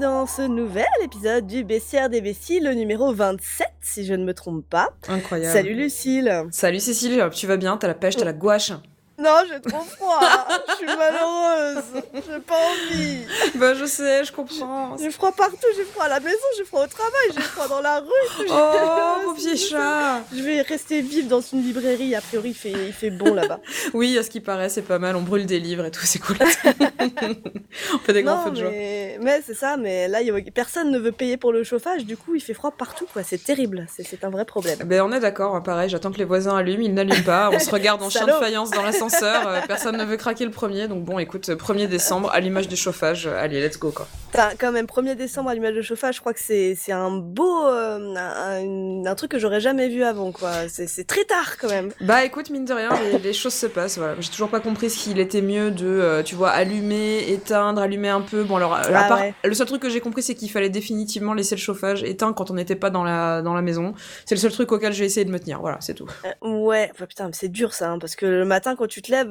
dans ce nouvel épisode du Bestiaire des Vessies, le numéro 27, si je ne me trompe pas. Incroyable. Salut Lucille. Salut Cécile, tu vas bien? T'as la pêche, t'as la gouache? Non, j'ai trop froid. je suis malheureuse. J'ai pas envie. Bah je sais, je comprends. J'ai froid partout. J'ai froid à la maison, j'ai froid au travail, j'ai froid dans la rue. Oh, mon petit chat Je vais rester vivre dans une librairie. A priori, il fait, il fait bon là-bas. Oui, à ce qui paraît, c'est pas mal. On brûle des livres et tout, c'est cool. on fait des grands Non, feux de joie. mais, mais c'est ça. Mais là, il y a- personne ne veut payer pour le chauffage. Du coup, il fait froid partout. quoi. C'est terrible. C'est- un vrai problème. Ben, on est d'accord, hein, pareil, j'attends que les voisins allument, ils n'allument pas, on se regarde en chien de faïence dans l'ascenseur, euh, personne ne veut craquer le premier, donc bon, écoute, 1er décembre, allumage du chauffage, euh, allez, let's go quoi. Putain, quand même, 1er décembre, allumage de chauffage, je crois que c'est un beau. euh, un, un truc que j'aurais jamais vu avant, quoi. C'est très tard, quand même. Bah écoute, mine de rien, les, les choses se passent. Voilà. J'ai toujours pas compris s'il était mieux de, euh, tu vois, allumer, éteindre, allumer un peu. Bon alors, Ah part- ouais. le seul truc que j'ai compris, c'est qu'il fallait définitivement laisser le chauffage éteint quand on n'était pas dans la dans la maison. C'est le seul truc auquel j'ai essayé de me tenir. Voilà, c'est tout. Euh, ouais, enfin, putain, c'est dur ça, hein, parce que le matin, quand tu te lèves,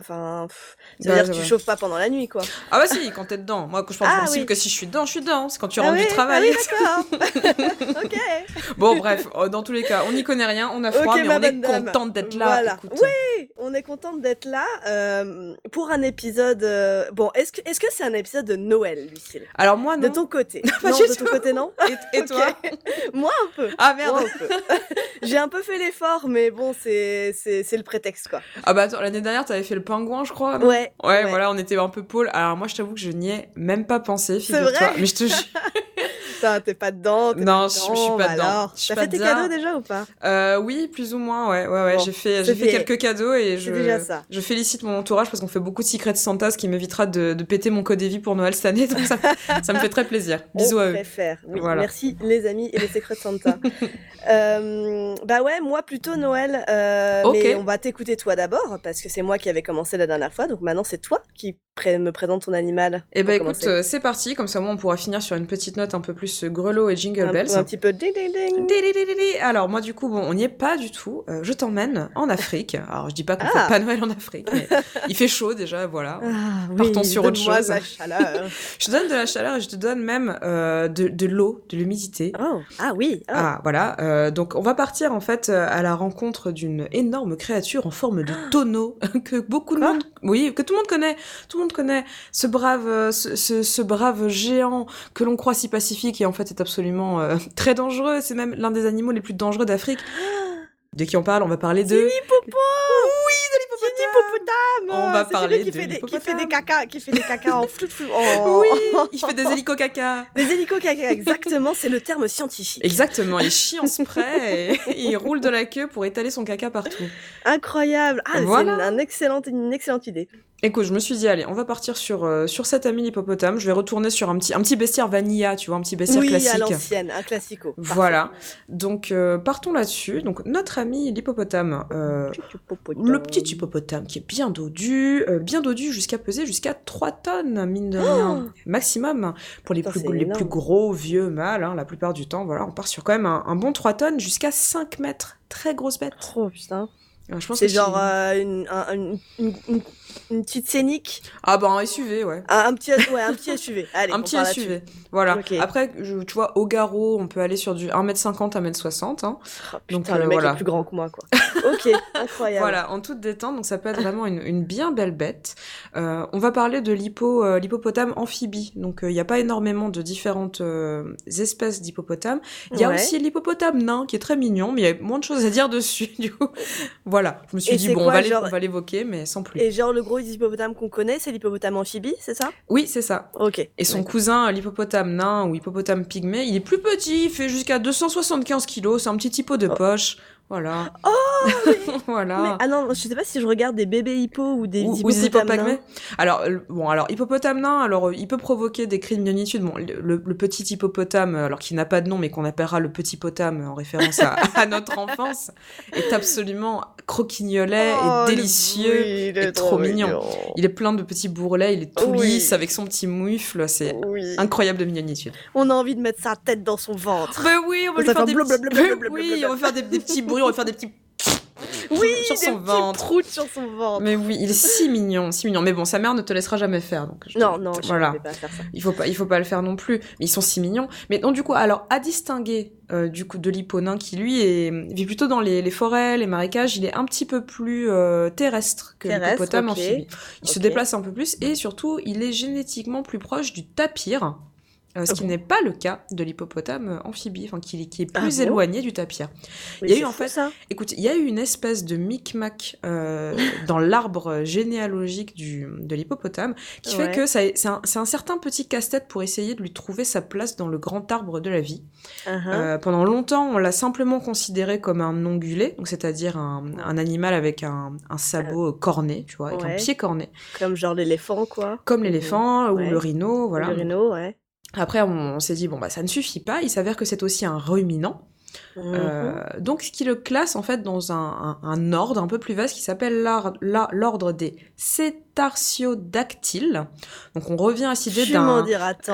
enfin. ça veut Bah, dire que tu chauffes pas pendant la nuit, quoi. Ah bah si, quand t'es dedans. Moi, je pense Ah, du principe oui. que si je suis dedans, je suis dedans. C'est quand tu Ah rentres oui, du travail. Ah oui, d'accord. ok. bon, bref, euh, dans tous les cas, on n'y connaît rien, on a froid, Ok, mais ma on est bonne dame. contente d'être là. Oui, on est contente d'être là euh, pour un épisode. euh, Bon, est-ce que est-ce que c'est un épisode de Noël, Lucille? Alors moi, De non. ton côté Non, du de ton côté, non Et, et toi? Moi, un peu. Ah merde. J'ai un peu fait l'effort, mais bon, c'est le prétexte, quoi. Ah bah attends, l'année dernière, t'avais fait le pingouin, je crois. non? Ouais. Ouais, voilà, on était un peu pôle. Alors moi, je t'avoue que je n'y ai même pas pensé, figure-toi. Mais je te jure. T'es pas dedans. Non, pas je- suis pas bah dedans. alors. T'as fait tes cadeaux déjà ou pas? Euh, oui, plus ou moins, ouais, ouais, ouais. Bon, j'ai fait, j'ai fait quelques cadeaux et je, C'est déjà ça. je félicite mon entourage parce qu'on fait beaucoup de Secret Santa, ce qui m'évitera de, de péter mon code vie pour Noël cette année. Donc ça, ça me fait très plaisir. Bisous On à eux. préfère. Oui, Voilà. Merci les amis et les secrets de Santa. Euh, bah ouais, moi plutôt Noël. euh. Mais on va t'écouter toi d'abord parce que c'est moi qui avais commencé la dernière fois. Donc maintenant c'est toi qui me présente ton animal. Eh ben pour écoute, euh, c'est parti. Comme ça, moi, on pourra finir sur une petite note un peu plus grelot et jingle un, bells. un petit peu ding ding ding. Alors moi du coup bon on n'y est pas du tout. Euh, je t'emmène en Afrique. Alors je dis pas qu'on Ah. fait pas Noël en Afrique, mais il fait chaud déjà voilà. Ah, oui, Partons sur autre chose. la chaleur. Je te donne de la chaleur et je te donne même euh, de, de l'eau, de l'humidité. oh, ah oui. ah. Ah voilà. Euh, donc on va partir en fait à la rencontre d'une énorme créature en forme de tonneau que beaucoup de Quoi monde, oui, que tout le monde connaît. Tout le monde connaît ce brave, ce, ce- ce brave géant que l'on croit si pacifique et en fait est absolument euh, très dangereux. C'est même l'un des animaux les plus dangereux d'Afrique. De qui on parle? On va parler de. C'est l'hippopotame. Oui, de C'est l'hippopotame. On va C'est parler qui de fait des, qui fait des caca, qui fait des caca en flou flou. en- Oui, il fait des hélicos caca. Des hélicos caca, exactement, c'est le terme scientifique. Exactement, il chie en spray et, et il roule de la queue pour étaler son caca partout. Incroyable. Ah, Voilà. c'est un excellent, une excellente idée. Écoute, je me suis dit, allez, on va partir sur, euh, sur cet ami l'hippopotame. Je vais retourner sur un petit, un petit bestiaire vanilla, tu vois, un petit bestiaire oui, à classique. l'ancienne, un classico. Voilà. Donc, euh, partons là-dessus. Donc, notre ami l'hippopotame, euh, le petit hippopotame qui est bien dodu, euh, bien dodu jusqu'à peser jusqu'à 3 tonnes, mine de rien, maximum. Pour les, Putain, plus, les plus gros vieux mâles, hein, la plupart du temps, voilà, on part sur quand même un, un bon 3 tonnes jusqu'à 5 mètres. Très grosse bête. Oh putain. Je pense C'est genre si- une, un- une, une, une- une petite scénique. Ah bah un SUV, ouais. Un, un petit, ouais, un petit SUV. Allez, un petit SUV. Voilà. Après, je- tu vois, au garrot, on peut aller sur du 1m50, 1m60. Hein. Oh, Donc, putain, euh, le mec voilà. est plus grand que moi, quoi. ok, incroyable. Voilà, en toute détente, donc ça peut être vraiment une, une bien belle bête. Euh, on va parler de l'hippo, euh, l'hippopotame amphibie. Donc euh, il n'y a pas énormément de différentes euh, espèces d'hippopotames. Il y a Ouais. aussi l'hippopotame nain qui est très mignon, mais il y a moins de choses à dire dessus. Du coup, voilà. Je me suis Et dit bon, on va genre- l'évoquer, mais sans plus. Et genre, le gros hippopotame qu'on connaît, c'est l'hippopotame amphibie, c'est ça? Oui, c'est ça. Ok. Et son cousin, l'hippopotame nain ou hippopotame pygmée, il est plus petit, il fait jusqu'à 275 kilos, c'est un petit hippo de Oh. poche. Voilà. Oh voilà. Mais, ah non, je sais pas si je regarde des bébés hippos ou des ou, ou des hippopotames nains. Alors bon, alors hippopotame nain, alors euh, il peut provoquer des cris de mignonitude. Bon, le, petit hippopotame, alors qui n'a pas de nom, mais qu'on appellera le petit potame en référence à, à notre enfance, est absolument croquignolet Oh, et le- délicieux. oui, il est et trop mignon. mignon. Il est plein de petits bourrelets, il est tout Oui. lisse avec son petit mouffle, c'est Oui. incroyable de mignonitude. On a envie de mettre sa tête dans son ventre. Ben oui, on va lui faire des petits bruits, faire des petits Oui, sur des son ventre. sur son ventre. Mais oui, il est si mignon, si mignon. Mais bon, sa mère ne te laissera jamais faire. Donc je- Non, non, je voilà. ne vais pas faire ça. Il faut pas, il faut pas le faire non plus. Mais ils sont si mignons. Mais donc du coup, alors à distinguer euh, du coup de l'hipponain qui lui est, vit plutôt dans les, les forêts, les marécages, il est un petit peu plus euh, terrestre que l'hippopotame ok. amphibie. Il se déplace un peu plus et surtout, il est génétiquement plus proche du tapir. Euh, ce qui Ah bon n'est pas le cas de l'hippopotame euh, amphibie, enfin qui, qui est Ah plus bon éloigné du tapir. Il y a eu, en fait, ça. Écoute, il y a eu une espèce de micmac euh, dans l'arbre généalogique du, de l'hippopotame qui Ouais. fait que c'est un, certain petit casse-tête pour essayer de lui trouver sa place dans le grand arbre de la vie. Uh-huh. Euh, pendant longtemps, on l'a simplement considéré comme un ongulé, donc c'est-à-dire un, un animal avec un, un sabot corné, tu vois, avec un pied corné, Comme genre l'éléphant, quoi. comme l'éléphant ou Ouais. le rhino, voilà. Le rhino, ouais. Après, on, on s'est dit bon bah ça ne suffit pas. Il s'avère que c'est aussi un ruminant. Mhm. Euh, donc, ce qui le classe en fait dans un, un- un ordre un peu plus vaste qui s'appelle l'ordre des cétartiodactyles. Donc, on revient à cette idée d'un.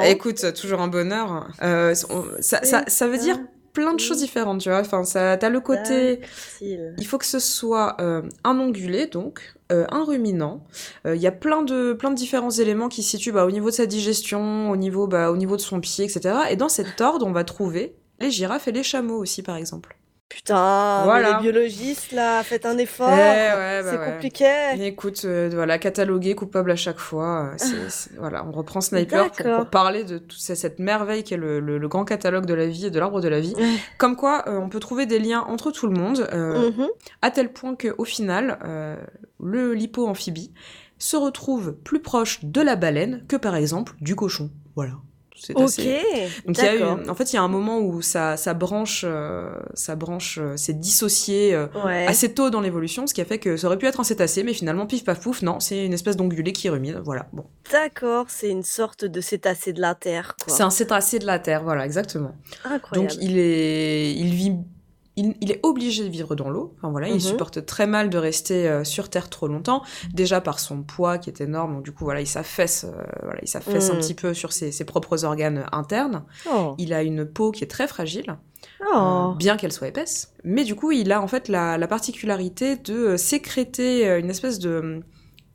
Écoute, toujours un bonheur. Euh, on- ça, ça- ça veut dire plein de choses différentes, tu vois. Enfin, ça, t'as le côté. Il faut que ce soit euh, un ongulé, donc, euh, un ruminant. Euh, Il y a plein de, plein de différents éléments qui se situent bah, au niveau de sa digestion, au niveau, bah, au niveau de son pied, etc. Et dans cet ordre, on va trouver les girafes et les chameaux aussi, par exemple. Putain, Voilà. les biologistes, là, faites un effort. Eh ouais, bah c'est ouais. compliqué. Écoute, euh, voilà, catalogué, coupable à chaque fois. euh, voilà, on reprend Sniper pour, parler de toute cette, merveille qu'est le, le- le grand catalogue de la vie et de l'arbre de la vie. Comme quoi, euh, on peut trouver des liens entre tout le monde, euh, Mhm. à tel point qu'au final, le lipo-amphibie se retrouve plus proche de la baleine que par exemple du cochon. Voilà. C'est Ok. assez- Donc il y a eu, en fait, il y a un moment où sa, sa branche, euh, sa branche euh, s'est dissociée euh, Ouais. assez tôt dans l'évolution, ce qui a fait que ça aurait pu être un cétacé, mais finalement, pif paf pouf, non, c'est une espèce d'ongulé qui rumine. Voilà, bon. D'accord, c'est une sorte de cétacé de la terre. C'est un cétacé de la terre, voilà, exactement. Incroyable. Donc il est, il vit, il, il est obligé de vivre dans l'eau. Enfin voilà, Mhm. il supporte très mal de rester euh, sur terre trop longtemps. Déjà par son poids qui est énorme, donc du coup voilà, il s'affaisse, euh, voilà, il s'affaisse un Mhm. petit peu sur ses, ses propres organes internes. Oh. Il a une peau qui est très fragile. Oh. Euh, bien qu'elle soit épaisse. Mais du coup, il a en fait la, la particularité de sécréter une espèce de,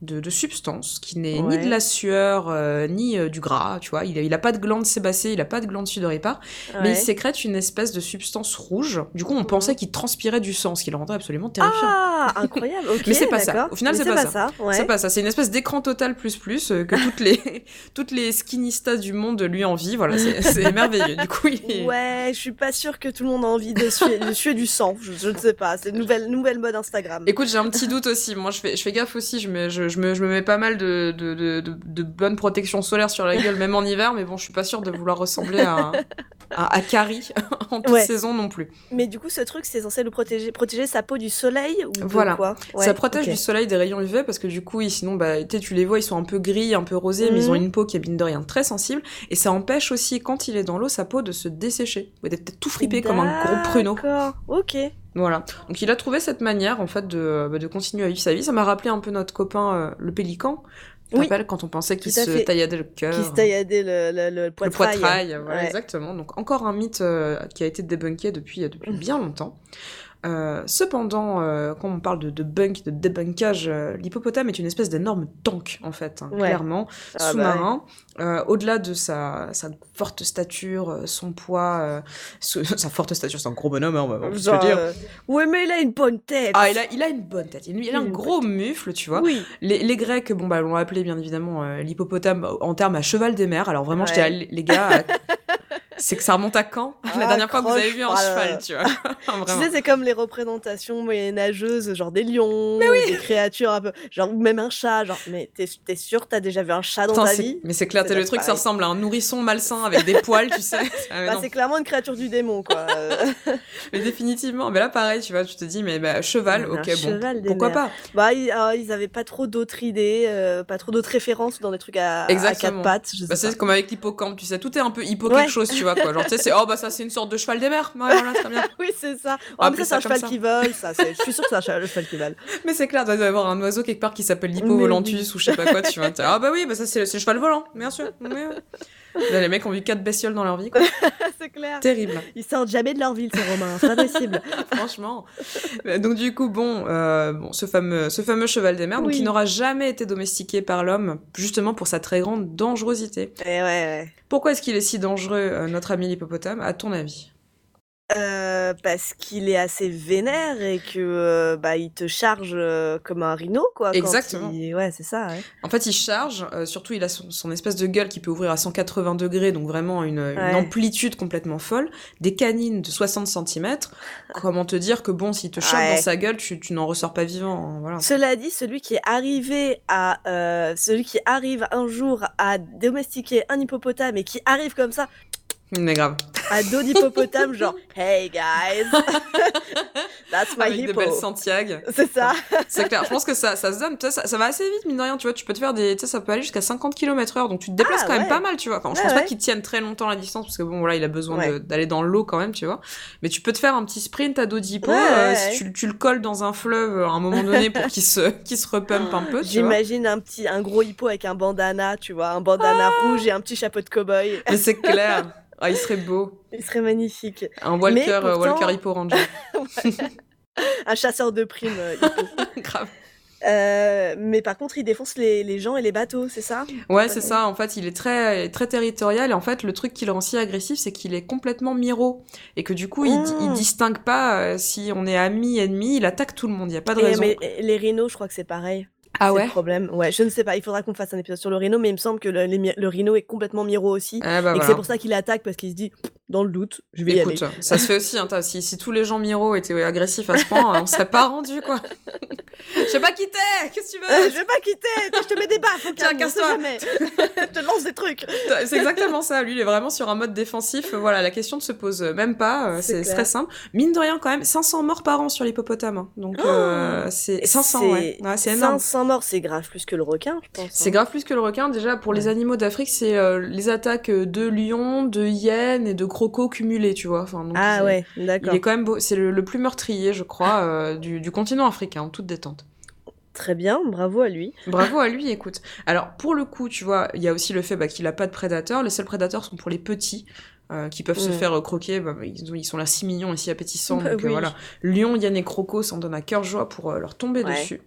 de, de substance qui n'est ni Ouais. de la sueur, euh, ni euh, du gras, tu vois. Il a, il a pas de glande sébacée, il a pas de glande sudoripare, mais il Ouais. sécrète une espèce de substance rouge. Du coup, on pensait qu'il transpirait du sang, ce qui le rendait absolument terrifiant. Ah, incroyable. Mais c'est pas ça. Au final, c'est pas ça. Ouais. C'est pas ça, c'est une espèce d'écran total plus plus euh, que toutes les toutes les skinistas du monde lui envient. Voilà, c'est merveilleux. Du coup, il. Ouais, je suis pas sûre que tout le monde a envie de suer, de suer du sang. Je, je ne sais pas. C'est une nouvelle, nouvelle mode Instagram. Écoute, j'ai un petit doute aussi. Moi, je fais, je fais gaffe aussi. Je me, je, je me, mets pas mal de, de, de, de, de bonne protection solaire sur la gueule, même en hiver. Mais bon, je suis pas sûre de vouloir ressembler à, à, à Carrie en toute Ouais. saison non plus. Mais du coup, ce truc, c'est censé le protéger, protéger sa peau du soleil ou de Voilà. quoi? Ça protège du soleil des rayons UV parce que du coup, ils- sinon, bah, tu les vois, ils sont un peu gris, un peu rosés, mais ils ont Mhm. une peau qui est mine de rien très sensible. Et ça empêche aussi, quand il est dans l'eau, sa peau de se dessécher. Ou d'être tout fripé comme un gros pruneau. D'accord. Ok. Voilà. Donc il a trouvé cette manière en fait de, bah, de continuer à vivre sa vie. Ça m'a rappelé un peu notre copain euh, le pélican. Oui. quand on pensait qu'il se tailladait le cœur. Qui se tailladait le, le, le Le poitrail. poitrail, voilà, Ouais. exactement. Donc encore un mythe euh, qui a été débunké depuis, depuis Mm. bien longtemps. Euh, cependant, euh, quand on parle de, de bunk, de débunkage, euh, l'hippopotame est une espèce d'énorme tank, en fait, hein, Ouais. clairement, Ah bah sous-marin. Au-delà de sa, sa forte stature, son poids, ce- sa forte stature, c'est un gros bonhomme, hein, on va se le dire. Ouais, mais il a une bonne tête. Ah, il a, il a une bonne tête. Il, il a un gros mufle, tu vois. Oui. Les, les Grecs, bon, bah, l'ont appelé bien évidemment l'hippopotame en termes à cheval des mers. Alors vraiment, Ouais. j'étais les gars, c'est que ça remonte à quand? La Ah, dernière fois que vous avez vu un oh cheval, tu vois. Tu sais, c'est comme les représentations moyenâgeuses, genre des lions, des créatures un peu, genre ou même un chat, genre. Mais t'es t'es sûr t'as déjà vu un chat dans Putain, ta vie? mais c'est clair, t'as le truc, ça ressemble à un nourrisson malsain avec des poils, tu sais. Ah, Bah, c'est clairement une créature du démon, quoi. Euh, Mais définitivement, mais là pareil, tu vois, tu te dis, mais bah, cheval, ok, bon, cheval pourquoi pas? Bah, ils, euh, ils avaient pas trop d'autres idées, euh, pas trop d'autres références dans des trucs à, à quatre pattes. Je sais Bah, c'est comme avec l'hippocampe, tu sais, tout est un peu hippo Ouais. quelque chose, tu vois, quoi. Genre, tu sais, c'est, oh, bah, ça, c'est une sorte de cheval des mers. Ouais, voilà, très bien. Oui, c'est ça. Oh, mais c'est un cheval ça. qui vole, ça. Je suis sûre que c'est un cheval, qui vole. Mais c'est clair, il doit y avoir un oiseau quelque part qui s'appelle l'hippovolantus ou je sais pas quoi, tu vois. Ah, bah oui, bah ça, c'est le cheval volant, bien sûr. Mais. Là, les mecs ont vu quatre bestioles dans leur vie, quoi. c'est clair. Terrible. Ils sortent jamais de leur ville, ces Romains. C'est pas possible. Franchement. Donc du coup, bon, euh, bon, ce fameux, ce fameux cheval des mers, donc qui n'aura jamais été domestiqué par l'homme, justement pour sa très grande dangerosité. Eh ouais, ouais. Pourquoi est-ce qu'il est si dangereux, euh, notre ami l'hippopotame, à ton avis? Euh, parce qu'il est assez vénère et que euh, bah il te charge euh, comme un rhino quoi. quand Exactement. il- Ouais, c'est ça. Ouais. En fait, il charge, euh, surtout il a son, son espèce de gueule qui peut ouvrir à 180 degrés, donc vraiment une, une Ouais. amplitude complètement folle, des canines de 60 cm. Comment te dire que bon, s'il te chope Ouais. dans sa gueule, tu, tu n'en ressors pas vivant. hein, Voilà. Cela dit, celui qui est arrivé à euh, celui qui arrive un jour à domestiquer un hippopotame et qui arrive comme ça Mais grave. à dos d'hippopotame, genre Hey guys, that's my Avec des hippo. belles Santiago. C'est ça. C'est clair. Je pense que ça, ça se donne. Ça, ça va assez vite, mine de rien. Tu vois, tu peux te faire des. Tu sais, ça peut aller jusqu'à 50 km heure. Donc tu te déplaces Ah, quand même pas mal, tu vois. Enfin, je Ouais, pense pas qu'il tienne très longtemps la distance parce que bon, voilà, il a besoin d'aller dans l'eau quand même, tu vois. Mais tu peux te faire un petit sprint à dos d'hippo euh, si tu, tu le colles dans un fleuve à un moment donné pour qu'il se, qu'il se repump un peu. J'imagine un petit, un gros hippo avec un bandana, tu vois, un bandana Ah. rouge et un petit chapeau de cow-boy. Mais c'est clair. Ah, il serait beau. Il serait magnifique. Un Walker, euh, pourtant- Walker Hippo Ranger. Un chasseur de primes euh. Grave. Euh, mais par contre, il défonce les, les gens et les bateaux, c'est ça? Ouais, c'est ça. En fait, il est très, très territorial. Et en fait, le truc qui le rend si agressif, c'est qu'il est complètement miro. Et que du coup, il, il distingue pas si on est ami, ennemi. Il attaque tout le monde. Il y a pas de Et, raison. mais les rhinos, je crois que c'est pareil. Ah ouais le problème. Ouais, je ne sais pas. Il faudra qu'on fasse un épisode sur le rhino, mais il me semble que le, rhino est complètement miro aussi. Ah bah et que voilà. c'est pour ça qu'il attaque parce qu'il se dit, dans le doute, je vais y Écoute, aller. ça se fait aussi. Hein, si, si tous les gens Miro étaient agressifs à ce point, on serait pas rendu quoi. Je sais pas qui t'es. Qu'est-ce que tu Euh, veux je vais pas quitter, je te mets des baffes Tiens, casse-toi. je te lance des trucs. C'est exactement ça. Lui, il est vraiment sur un mode défensif. Voilà, la question ne se pose même pas. euh, C'est très simple. Mine de rien, quand même, 500 morts par an sur l'hippopotame. hein. Donc, Oh euh, c'est 500, ouais. Ouais, c'est énorme. 500 morts, c'est grave plus que le requin, je pense. C'est hein. grave plus que le requin. Déjà, pour les animaux d'Afrique, c'est euh, les attaques de lions, de hyènes et de crocos cumulés, tu vois. Enfin, donc, Ah ouais, Il d'accord. est quand même beau. C'est le, le plus meurtrier, je crois, euh, du, du continent africain, en toute détente. Très bien, bravo à lui. Bravo à lui, écoute. Alors, pour le coup, tu vois, il y a aussi le fait bah, qu'il a pas de prédateurs. Les seuls prédateurs sont pour les petits. Euh, qui peuvent se Mm. faire euh, croquer, bah, ils, ont- ils sont là si mignons et si appétissants, Bah donc euh, voilà. Lion, Yann et Croco s'en donnent à cœur joie pour euh, leur tomber Ouais. dessus.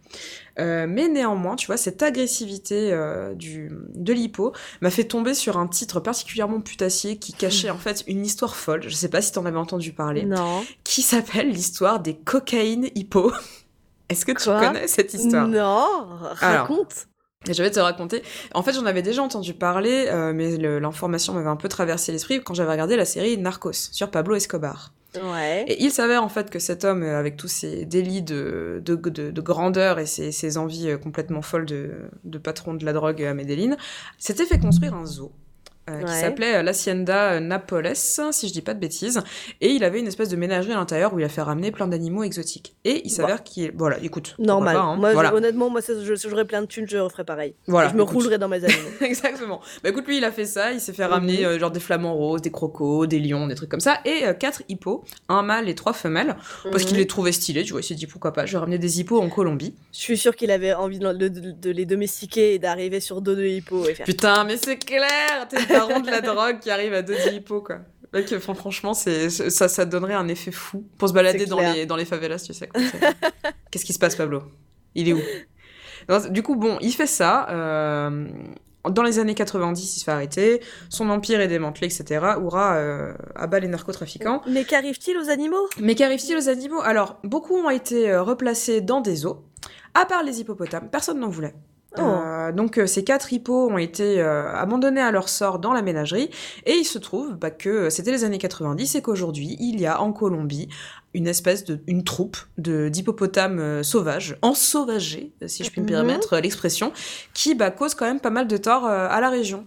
Mais néanmoins, tu vois, cette agressivité du, de l'hippo m'a fait tomber sur un titre particulièrement putassier qui cachait en fait une histoire folle, je sais pas si t'en avais entendu parler, Non. qui s'appelle l'histoire des cocaïnes hippo. Est-ce que tu connais cette histoire? Non, Alors, raconte. Et je vais te raconter. En fait, j'en avais déjà entendu parler, euh, mais l'information m'avait un peu traversé l'esprit quand j'avais regardé la série Narcos sur Pablo Escobar. Ouais. Et il s'avère en fait que cet homme, euh, avec tous ses délits de, de, de- de grandeur et ses, ses envies euh, complètement folles de, de patron de la drogue à Medellin, s'était fait construire un zoo. Euh, qui s'appelait euh, l'Hacienda Napoles, si je dis pas de bêtises, et il avait une espèce de ménagerie à l'intérieur où il a fait ramener plein d'animaux exotiques. Et il s'avère qu'il. Voilà, écoute. Normal. pas, hein. Moi, je- honnêtement, moi, si j'aurais plein de thunes, je referais pareil. voilà. je me écoute. roulerais dans mes animaux. Exactement. Bah écoute, lui, il a fait ça. Il s'est fait ramener Mhm. euh, genre des flamants roses, des crocos, des lions, des trucs comme ça, et euh, quatre hippos, un mâle et trois femelles, parce qu'il Mhm. les trouvait stylés. Tu vois, il s'est dit pourquoi pas. Je vais ramener des hippos en Colombie. Je suis sûre qu'il avait envie de, de- les domestiquer et d'arriver sur dos de hippo et faire. Putain, mais c'est clair. Baron de la drogue qui arrive à quoi. Mec, fran- franchement, c'est ça, ça donnerait un effet fou pour se balader dans les dans les favelas, tu sais. Qu'est-ce qui se passe, Pablo? Il est où? Non, Du coup, bon, il fait ça. euh, Dans les années 90, il se fait arrêter. Son empire est démantelé, etc. Oura euh, abat les narcotrafiquants. Mais qu'arrive-t-il aux animaux? Mais qu'arrive-t-il aux animaux? Alors, beaucoup ont été euh, replacés dans des zoos, à part les hippopotames. Personne n'en voulait. Oh. Euh, donc euh, ces quatre hippos ont été euh, abandonnés à leur sort dans la ménagerie et il se trouve bah, que c'était les années 90 et qu'aujourd'hui il y a en Colombie une espèce de une troupe de d'hippopotames euh, sauvages, ensauvagés si je puis me Mhm. permettre l'expression, qui bah, cause quand même pas mal de tort à la région.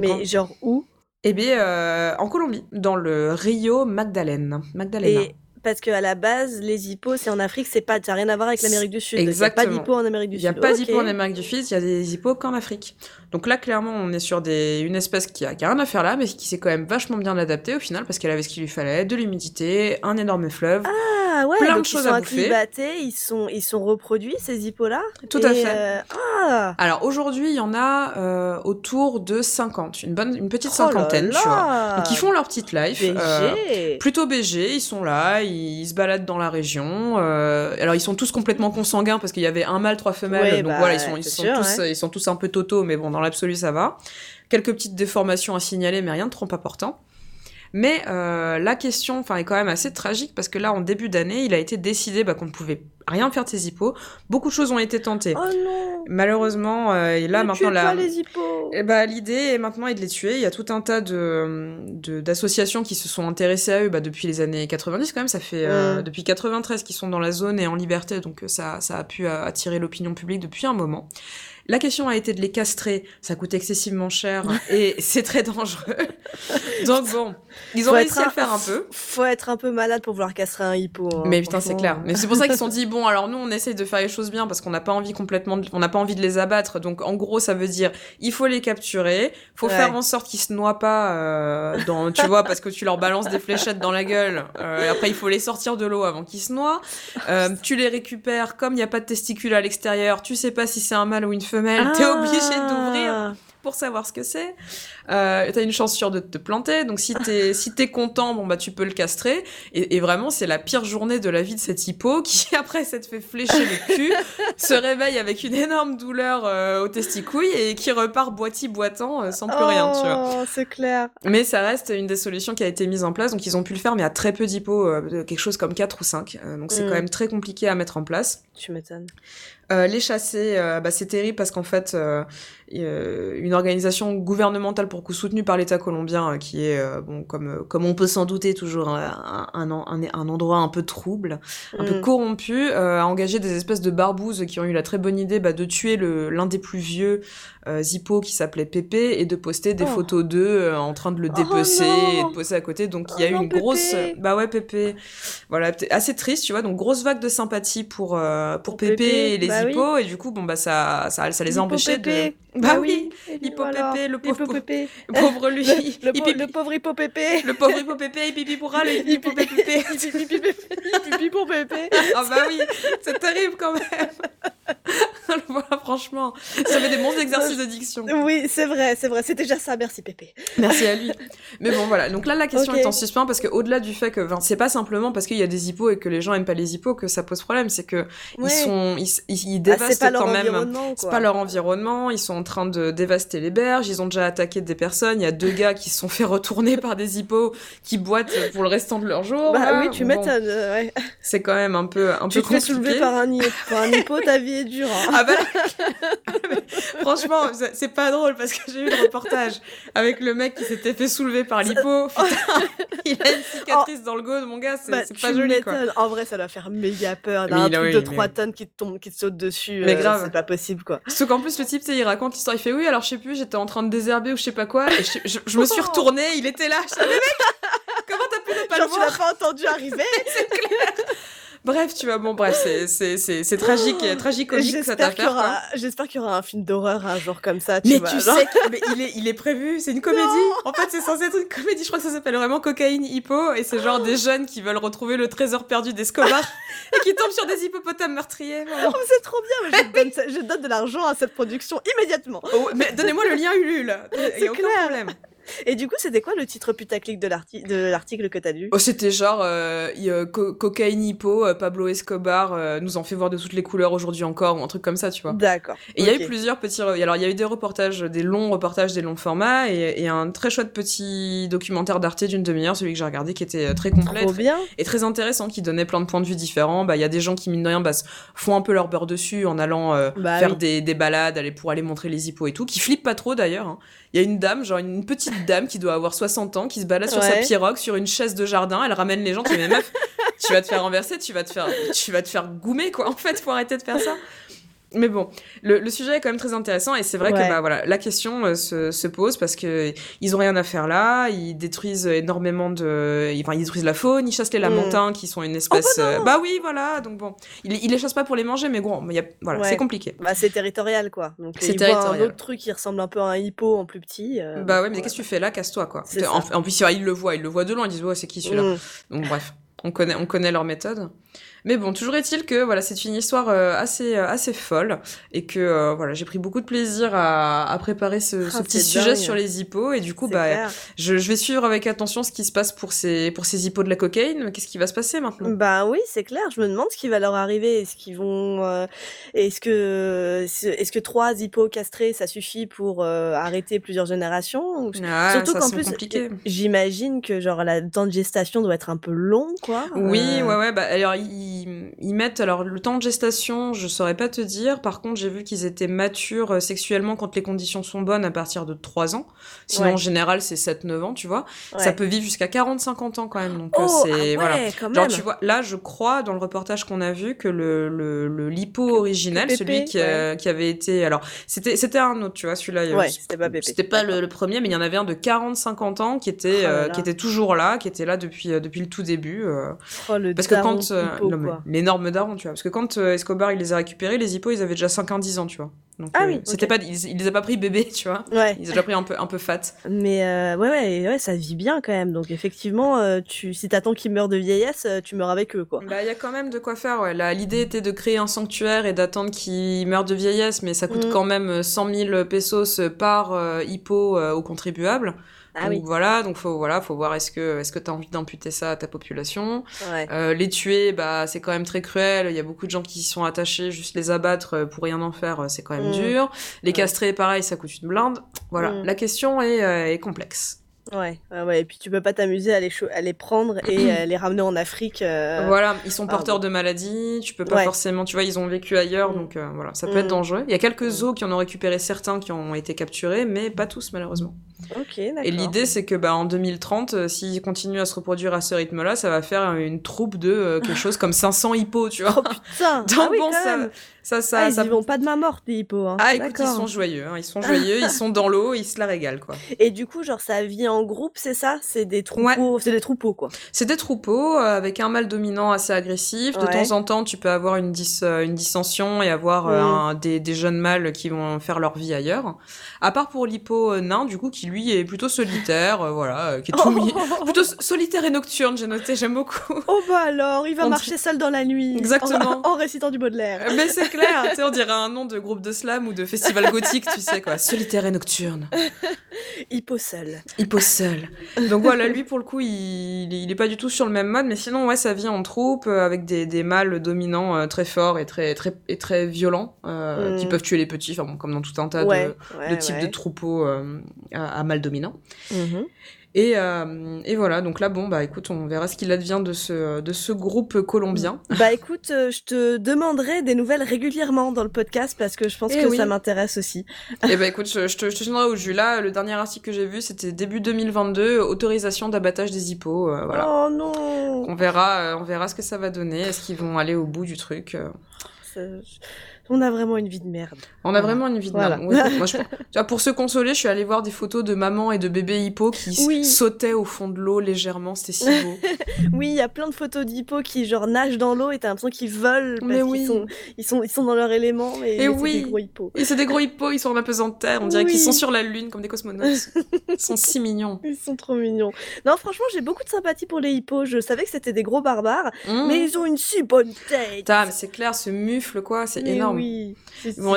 Mais Quand- genre où? Eh bien en Colombie, dans le Rio Magdalena. Magdalena. Et parce qu'à la base, les hippos, c'est en Afrique, c'est pas, ça n'a rien à voir avec l'Amérique du Sud. Exactement. Il n'y a pas d'hippos en Amérique du Il Sud. n'y a pas Ok. d'hippos en Amérique du Sud, il y a des hippos qu'en Afrique. Donc là, clairement, on est sur des... une espèce qui a, qui a rien à faire là, mais qui s'est quand même vachement bien adaptée au final, parce qu'elle avait ce qu'il lui fallait, de l'humidité, un énorme fleuve, Ah ouais, plein de donc ils choses sont à bouffer. acclimatés, ils sont, ils sont reproduits, ces hippos-là? Tout à fait. euh, Ah Alors aujourd'hui, il y en a euh, autour de 50, une bonne, une petite Oh là cinquantaine, tu vois. Donc ils font leur petite life. euh, BG plutôt BG, ils sont là, ils, se baladent dans la région. euh, alors ils sont tous complètement consanguins parce qu'il y avait un mâle, trois femelles, Ouais, donc bah, voilà, ils sont, ils c'est sont sûr, tous, ils sont tous un peu totaux, mais bon, dans l'absolu ça va. Quelques petites déformations à signaler, mais rien de trop important. Mais euh, la question, enfin, est quand même assez tragique parce que là, en début d'année, il a été décidé bah, qu'on ne pouvait rien faire de ces hippos. Beaucoup de choses ont été tentées. Oh non Malheureusement, euh, et là Ne maintenant la, les hippos eh ben, l'idée est maintenant de les tuer. Il y a tout un tas de, de- d'associations qui se sont intéressées à eux bah, depuis les années 90 quand même. Ça fait euh, Mm. depuis 93 qu'ils sont dans la zone et en liberté, donc ça, ça a pu attirer l'opinion publique depuis un moment. La question a été de les castrer. Ça coûte excessivement cher et c'est très dangereux. Donc bon, ils ont Faut réussi à le faire un peu. Faut être un peu malade pour vouloir castrer un hippo. hein, Mais putain, c'est clair. Mais c'est pour ça qu'ils se sont dit bon, alors nous on essaye de faire les choses bien parce qu'on n'a pas envie complètement, de- on n'a pas envie de les abattre. Donc en gros, ça veut dire il faut les capturer, faut Ouais. faire en sorte qu'ils se noient pas euh, dans, tu vois, parce que tu leur balances des fléchettes dans la gueule. Euh, et après, il faut les sortir de l'eau avant qu'ils se noient. Euh, tu les récupères comme il n'y a pas de testicules à l'extérieur. Tu sais pas si c'est un mâle ou une femelle. T'es Ah. obligé d'ouvrir pour savoir ce que c'est. Euh, t'as une chance sûre de te planter, donc si t'es si t'es content, bon bah tu peux le castrer. Et, et vraiment, c'est la pire journée de la vie de cet hippo qui après s'être fait flécher le cul, se réveille avec une énorme douleur euh, aux testicouilles et qui repart boiti boitant euh, sans plus rien, tu vois. Oh, c'est clair. Mais ça reste une des solutions qui a été mise en place, donc ils ont pu le faire, mais à très peu d'hippos, euh, quelque chose comme 4 ou 5. Euh, donc c'est Mm. quand même très compliqué à mettre en place. Tu m'étonnes. Euh, les chasser, euh, bah, c'est terrible parce qu'en fait, euh, une organisation gouvernementale pour coup soutenue par l'État colombien, euh, qui est, euh, bon, comme, euh, comme on peut s'en douter, toujours un, un, un, un endroit un peu trouble, un peu Mm. corrompu, euh, a engagé des espèces de barbouzes qui ont eu la très bonne idée bah, de tuer l'un des plus vieux euh, hippos qui s'appelait Pépé et de poster des Oh. photos d'eux euh, en train de le Oh dépecer et de poser à côté. Donc il y a Oh eu non, une grosse, bah ouais Pépé, voilà, assez triste, tu vois. Donc grosse vague de sympathie pour euh, pour, Pour Pépé, Pépé, et les bah oui. hippos et du coup bon bah ça ça, ça les a empêchés de Bah oui Et l'hippo voilà. Pépé, le pauvre- L'hippo Pépé. le pauvre lui Le, le, le pauvre hippo Pépé. le pauvre hippo Pépé il pipi pourra le hippo Pépé Pipi, pour Pépé. ah bah oui c'est terrible quand même voilà franchement ça fait des bons exercices de diction Oui, c'est vrai, c'est vrai. C'est déjà ça. Merci Pépé. Merci à lui. Mais bon, voilà. Donc là, la question est en suspens parce que au-delà du fait que, enfin, c'est pas simplement parce qu'il y a des hippos et que les gens aiment pas les hippos que ça pose problème. C'est que Ouais. ils sont, ils, ils, ils Ah, dévastent quand même. C'est pas leur environnement. Ils sont train de dévaster les berges. Ils ont déjà attaqué des personnes. Il y a deux gars qui se sont fait retourner par des hippos qui boitent pour le restant de leur jour. Bah là. oui, tu Bon, m'étonnes. euh, ouais. C'est quand même un peu, un Tu peu te fais soulever par un, par un hippo, ta vie est dure. hein. Ah bah franchement c'est- pas drôle parce que j'ai eu le reportage avec le mec qui s'était fait soulever par l'hippo il a une cicatrice dans le dos mon gars c'est Bah, pas joli quoi. En vrai, ça doit faire méga peur. D'un truc oui, de mais- 3 tonnes qui te tombe, qui te saute dessus. Mais euh, grave. C'est pas possible, quoi. Sauf qu'en plus le type il raconte l'histoire il fait oui alors je sais plus j'étais en train de désherber ou je sais pas quoi et je, je- je me suis retournée il était là je savais mec comment t'as pu ne pas Genre, le tu voir l'as pas entendu arriver. bref tu vois bon bref c'est c'est c'est c'est tragique tragique cette J'espère qu'il y affaire j'espère qu'il y aura un film d'horreur un jour comme ça. Tu Mais vois, tu genre. sais que- mais il, est, il est prévu, c'est une comédie. En fait, c'est censé être une comédie. Je crois que ça s'appelle vraiment Cocaïne Hippo. Et c'est genre des jeunes qui veulent retrouver le trésor perdu d'Escobar et qui tombent sur des hippopotames meurtriers. Oh, c'est trop bien. mais Je donne, ça- je donne de l'argent à cette production immédiatement. Oh, mais donnez-moi le lien Ulule. Il y a aucun clair. problème. Et du coup, c'était quoi le titre putaclic de l'arti- de l'article que t'as lu? Oh, c'était genre euh, a co- Cocaïne Hippo, euh, Pablo Escobar euh, nous en fait voir de toutes les couleurs aujourd'hui encore ou un truc comme ça, tu vois. D'accord. Et il y a eu plusieurs petits. Alors, il y a eu des reportages, des longs reportages, des longs formats, et, et un très chouette petit documentaire d'Arte d'une demi-heure, celui que j'ai regardé, qui était euh, très complet Trop bien. et très intéressant, qui donnait plein de points de vue différents. Bah, il y a des gens qui, mine de rien, bah, font un peu leur beurre dessus en allant euh, Bah faire oui. des, des balades, aller pour aller montrer les hippos et tout, qui flippent pas trop d'ailleurs. hein. Il y a une dame, genre une petite dame qui doit avoir 60 ans, qui se balade sur sa pirogue, sur une chaise de jardin, elle ramène les gens, tu meuf, tu vas te faire renverser, tu vas te faire, tu vas te faire goumer, quoi, en fait, faut arrêter de faire ça. Mais bon, le, le sujet est quand même très intéressant et c'est vrai Ouais. que bah voilà, la question euh, se, se pose parce que ils ont rien à faire là, ils détruisent énormément de, enfin ils détruisent la faune, ils chassent les lamentins qui sont une espèce, bah euh, bah oui voilà, donc bon, ils, ils les chassent pas pour les manger mais bon, y a, voilà, Ouais. c'est compliqué. Bah, c'est territorial, quoi. C'est territorial. un autre truc qui ressemble un peu à un hippo en plus petit. euh, Bah ouais, mais qu'est-ce que tu fais là, casse-toi quoi. En plus ils le voient, ils le voient de loin, ils disent ouais c'est qui celui-là? mm. Donc bref. On connaît, on connaît leur méthode. Mais bon, toujours est-il que voilà, c'est une histoire euh, assez euh, assez folle et que euh, voilà, j'ai pris beaucoup de plaisir à, à préparer ce, Ah, ce petit sujet dingue. sur les hippos et du coup bah je, je vais suivre avec attention ce qui se passe pour ces pour ces hippos de la cocaïne. Qu'est-ce qui va se passer maintenant? Bah oui, c'est clair. Je me demande ce qui va leur arriver. Est-ce qu'ils vont, euh, est-ce que, est-ce que trois hippos castrés, ça suffit pour euh, arrêter plusieurs générations ou- Ah, Surtout qu'en plus, j'imagine que genre la le temps de gestation doit être un peu long, quoi. Oui, ouais, ouais. Bah, alors, ils, ils mettent. Alors, le temps de gestation, je saurais pas te dire. Par contre, j'ai vu qu'ils étaient matures euh, sexuellement quand les conditions sont bonnes à partir de 3 ans. Sinon, Ouais. en général, c'est 7-9 ans, tu vois. ouais. Ça peut vivre jusqu'à 40-50 ans quand même. Donc, euh, Oh, c'est. ah ouais, voilà. quand Genre, tu vois, là, je crois, dans le reportage qu'on a vu, que le, le, le lipo originel, celui qui, euh, qui avait été. Alors, c'était c'était un autre, tu vois, celui-là. Ouais, c'était pas Pépé. C'était pas le, le premier, mais il y en avait un de 40-50 ans qui était, Oh là euh, qui était toujours là, qui était là depuis, depuis le tout début. euh. Oh, le Parce que quand. Mais quoi. l'énorme daron, tu vois. Parce que quand euh, Escobar, il les a récupérés, les hippos, ils avaient déjà 5-10 ans, tu vois. Donc, Ah euh, oui, C'était pas, ils, ils les a pas pris bébés, tu vois. Ouais. Ils ont déjà pris un peu, un peu fat. Mais euh, ouais, ouais, ouais, ça vit bien quand même. Donc effectivement, euh, tu, si t'attends qu'ils meurent de vieillesse, tu meurs avec eux, quoi. Bah, il y a quand même de quoi faire, ouais. Là, L'idée était de créer un sanctuaire et d'attendre qu'ils meurent de vieillesse, mais ça coûte Mm. quand même 100 000 pesos par hippo aux contribuables. Ah donc oui. voilà, donc faut voilà, faut voir est-ce que est-ce que t'as envie d'amputer ça à ta population? Ouais. Euh, les tuer, bah c'est quand même très cruel. Il y a beaucoup de gens qui sont attachés, juste les abattre euh, pour rien en faire, euh, c'est quand même Mm. dur. Les Ouais. castrer, pareil, ça coûte une blinde. Voilà, Mm. la question est, euh, est complexe. Ouais, ouais, ouais. Et puis tu peux pas t'amuser à les, à les prendre et euh, les ramener en Afrique. euh, Voilà, ils sont ah, porteurs de maladies, tu peux pas Ouais. forcément, tu vois, ils ont vécu ailleurs, Mm. donc euh, voilà, ça peut être dangereux. Il y a quelques zoos qui en ont récupéré certains qui ont été capturés, mais pas tous malheureusement. Et l'idée, c'est que bah, en 2030, euh, s'ils continuent à se reproduire à ce rythme-là, ça va faire une troupe de euh, quelque chose comme 500 hippos, tu vois. Oh putain Donc ah oui, bon, quand ça, même. ça, ça, Ah, ils ça- y vont pas de main morte, les hippos. Hein. Ah, écoute, ils sont joyeux, hein, ils sont joyeux, ils sont dans l'eau, ils se la régalent, quoi. Et du coup, genre, ça vit en groupe, c'est ça? C'est des troupeaux, c'est des troupeaux, quoi. C'est des troupeaux euh, avec un mâle dominant assez agressif. De temps en temps, tu peux avoir une, dis- euh, une dissension et avoir euh, un- des, des jeunes mâles qui vont faire leur vie ailleurs. À part pour l'hippo nain, du coup, qui lui est plutôt solitaire, euh, voilà, euh, qui est tout mi- plutôt solitaire et nocturne, j'ai noté, j'aime beaucoup. Oh bah alors, il va On marcher seul dans la nuit. Exactement. En, en récitant du Baudelaire. Euh, Mais c'est clair, tu sais, on dirait un nom de groupe de slam ou de festival gothique, tu sais quoi. Solitaire et nocturne. Hippo seul. Hippo seul. Donc voilà, lui pour le coup, il, il est pas du tout sur le même mode, mais sinon ouais, ça vit en troupe avec des, des mâles dominants euh, très forts et très très et très violents euh, Mm. qui peuvent tuer les petits, enfin bon, comme dans tout un tas ouais, de, ouais, de types ouais. de troupeaux euh, à, à mâles dominants. Mhm. Et, euh, et voilà, donc là bon bah écoute, on verra ce qu'il advient de ce de ce groupe colombien. Bah écoute, euh, je te demanderai des nouvelles régulièrement dans le podcast parce que je pense Eh que oui. ça m'intéresse aussi. et bah écoute, je, je te, je te tiendrai au jus. Là, le dernier article que j'ai vu, c'était début 2022, autorisation d'abattage des hippos. euh, voilà. Oh non On verra, on verra ce que ça va donner. Est-ce qu'ils vont aller au bout du truc On a vraiment une vie de merde. On a vraiment une vie de Voilà. merde. Ouais, moi, je- tu vois, pour se consoler, je suis allée voir des photos de maman et de bébé hippo qui Oui. sautaient au fond de l'eau légèrement. C'était si beau. Oui, il y a plein de photos d'hippos qui genre nagent dans l'eau et t'as l'impression qu'ils volent parce Mais qu'ils oui. sont, ils sont, ils sont dans leur élément, Et oui. des gros hippos. et c'est des gros hippos, ils sont en apesanteur. On dirait Oui. qu'ils sont sur la lune comme des cosmonautes. Ils sont si mignons. Ils sont trop mignons. Non, franchement, j'ai beaucoup de sympathie pour les hippos. Je savais que c'était des gros barbares, Mmh. mais ils ont une si bonne tête. Putain, mais c'est clair, ce mufle, quoi, c'est énorme. Oui. C'est- Bon,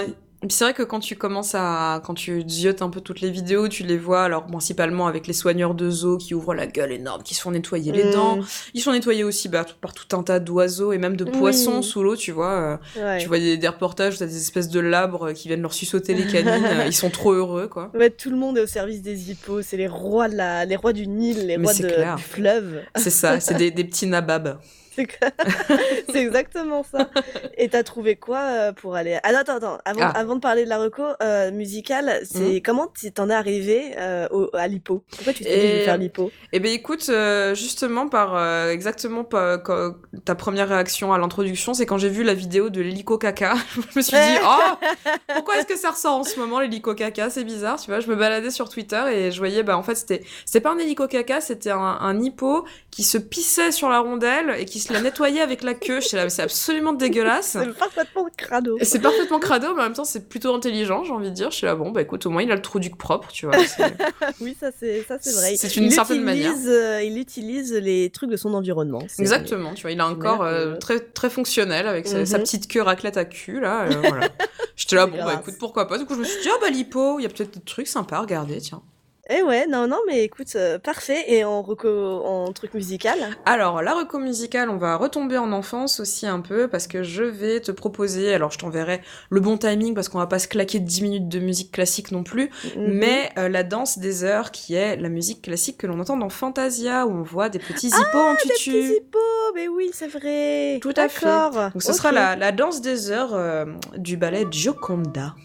vrai que quand tu commences à, quand tu ziotes un peu toutes les vidéos, tu les vois, alors principalement avec les soigneurs de zoo qui ouvrent la gueule énorme, qui se font nettoyer les Mm. dents. Ils sont nettoyés aussi bah, par tout un tas d'oiseaux et même de poissons sous l'eau, tu vois. euh, Ouais. Tu vois des, des reportages où t'as des espèces de labres qui viennent leur suçoter les canines. ils sont trop heureux, quoi. Ouais, tout le monde est au service des hippos. C'est les rois de la, les rois du Nil, les Mais rois de- du fleuve. C'est ça, c'est des, des petits nababs. C'est exactement ça. Et t'as trouvé quoi euh, pour aller Ah non, attends, attends. Avant, Ah. avant de parler de la reco euh, musicale, c'est comment tu t'en es arrivé euh, au, à l'hypo? Pourquoi tu t'es dit je vais faire l'hypo? Eh ben écoute, euh, justement par exactement par, quand- ta première réaction à l'introduction, c'est quand j'ai vu la vidéo de l'hélico caca, je me suis dit oh pourquoi est-ce que ça ressort en ce moment l'hélico caca, c'est bizarre, tu vois. Je me baladais sur Twitter et je voyais bah en fait c'était c'était pas un hélico caca, c'était un, un hippo qui se pissait sur la rondelle et qui se la nettoyait avec la queue. Je là, c'est absolument dégueulasse. C'est parfaitement crado. C'est parfaitement crado, mais en même temps, c'est plutôt intelligent, j'ai envie de dire. Je suis là, bon, bah écoute, au moins, il a le trou du propre, tu vois. oui, ça c'est vrai. C'est une il certaine utilise, manière. euh, il utilise les trucs de son environnement. Exactement, tu vois, il a un corps euh, que- très, très fonctionnel avec sa, sa Mhm. petite queue raclette à cul, là. euh, voilà. J'étais là, bon, bah écoute, pourquoi pas. Du coup, je me suis dit, ah bah l'hypo, il y a peut-être des trucs sympas à regarder, tiens. Eh ouais, non, non, mais écoute, euh, parfait. Et en, reco- en truc musical? Alors, la reco musicale, on va retomber en enfance aussi un peu parce que je vais te proposer, alors je t'enverrai le bon timing parce qu'on va pas se claquer 10 minutes de musique classique non plus, Mhm. mais euh, la danse des heures qui est la musique classique que l'on entend dans Fantasia où on voit des petits hippos en tutu. Petits hippos, mais oui, c'est vrai. Tout à fait. Donc ce sera la, la danse des heures euh, du ballet Gioconda.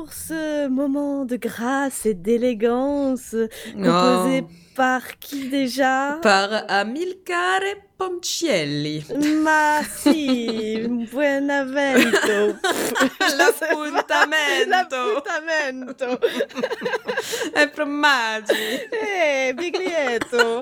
Pour ce moment de grâce et d'élégance composé Oh. par qui déjà? Par Amilcare Ponchielli. Ma si, Buenavento. L'appuntamento. L'appuntamento. E formaggi. Eh, biglietto.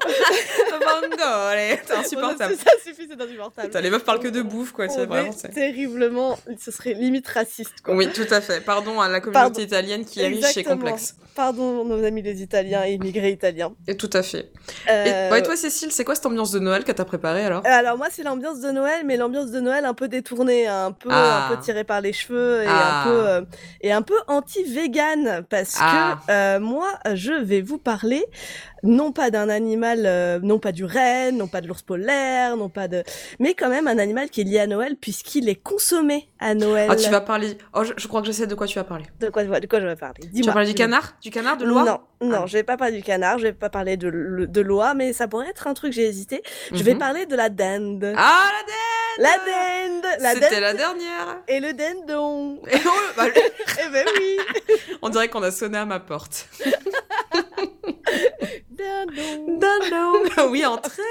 Vongole. C'est Bon, insupportable. ça, ça suffit, c'est insupportable. Putain, les meufs parlent que de bouffe, quoi. C'est On vraiment. est c'est- terriblement, ce serait limite raciste, quoi. Oui, tout à fait. Pardon à la communauté Pardon. italienne qui est riche et complexe. Pardon, nos amis les Italiens et immigrés italiens. Et tout à fait. Euh, Et, ouais, toi, Cécile, c'est quoi cette ambiance de Noël que t'as préparée? Alors? Alors moi c'est l'ambiance de Noël, mais l'ambiance de Noël un peu détournée, un peu Ah. un peu tirée par les cheveux et Ah. un peu euh, et un peu anti-vegan parce Ah. que euh, moi je vais vous parler non pas d'un animal, euh, non pas du renne, non pas de l'ours polaire, non pas de, mais quand même un animal qui est lié à Noël puisqu'il est consommé à Noël. Ah, tu vas parler. Oh, je, je crois que je sais de quoi tu vas parler. De quoi, de quoi je vais parler? Tu vas parler du canard? Du canard De l'oie? Non, non, Ah. je vais pas parler du canard, je vais pas parler de, de l'oie, mais ça pourrait être un truc, j'ai hésité. Je vais Mhm. parler de la dinde. Ah, la dinde La dinde La C'était la dernière et le dindon. Et oh, bah, eh ben oui On dirait qu'on a sonné à ma porte. Dindon. Dindon Oui, entrée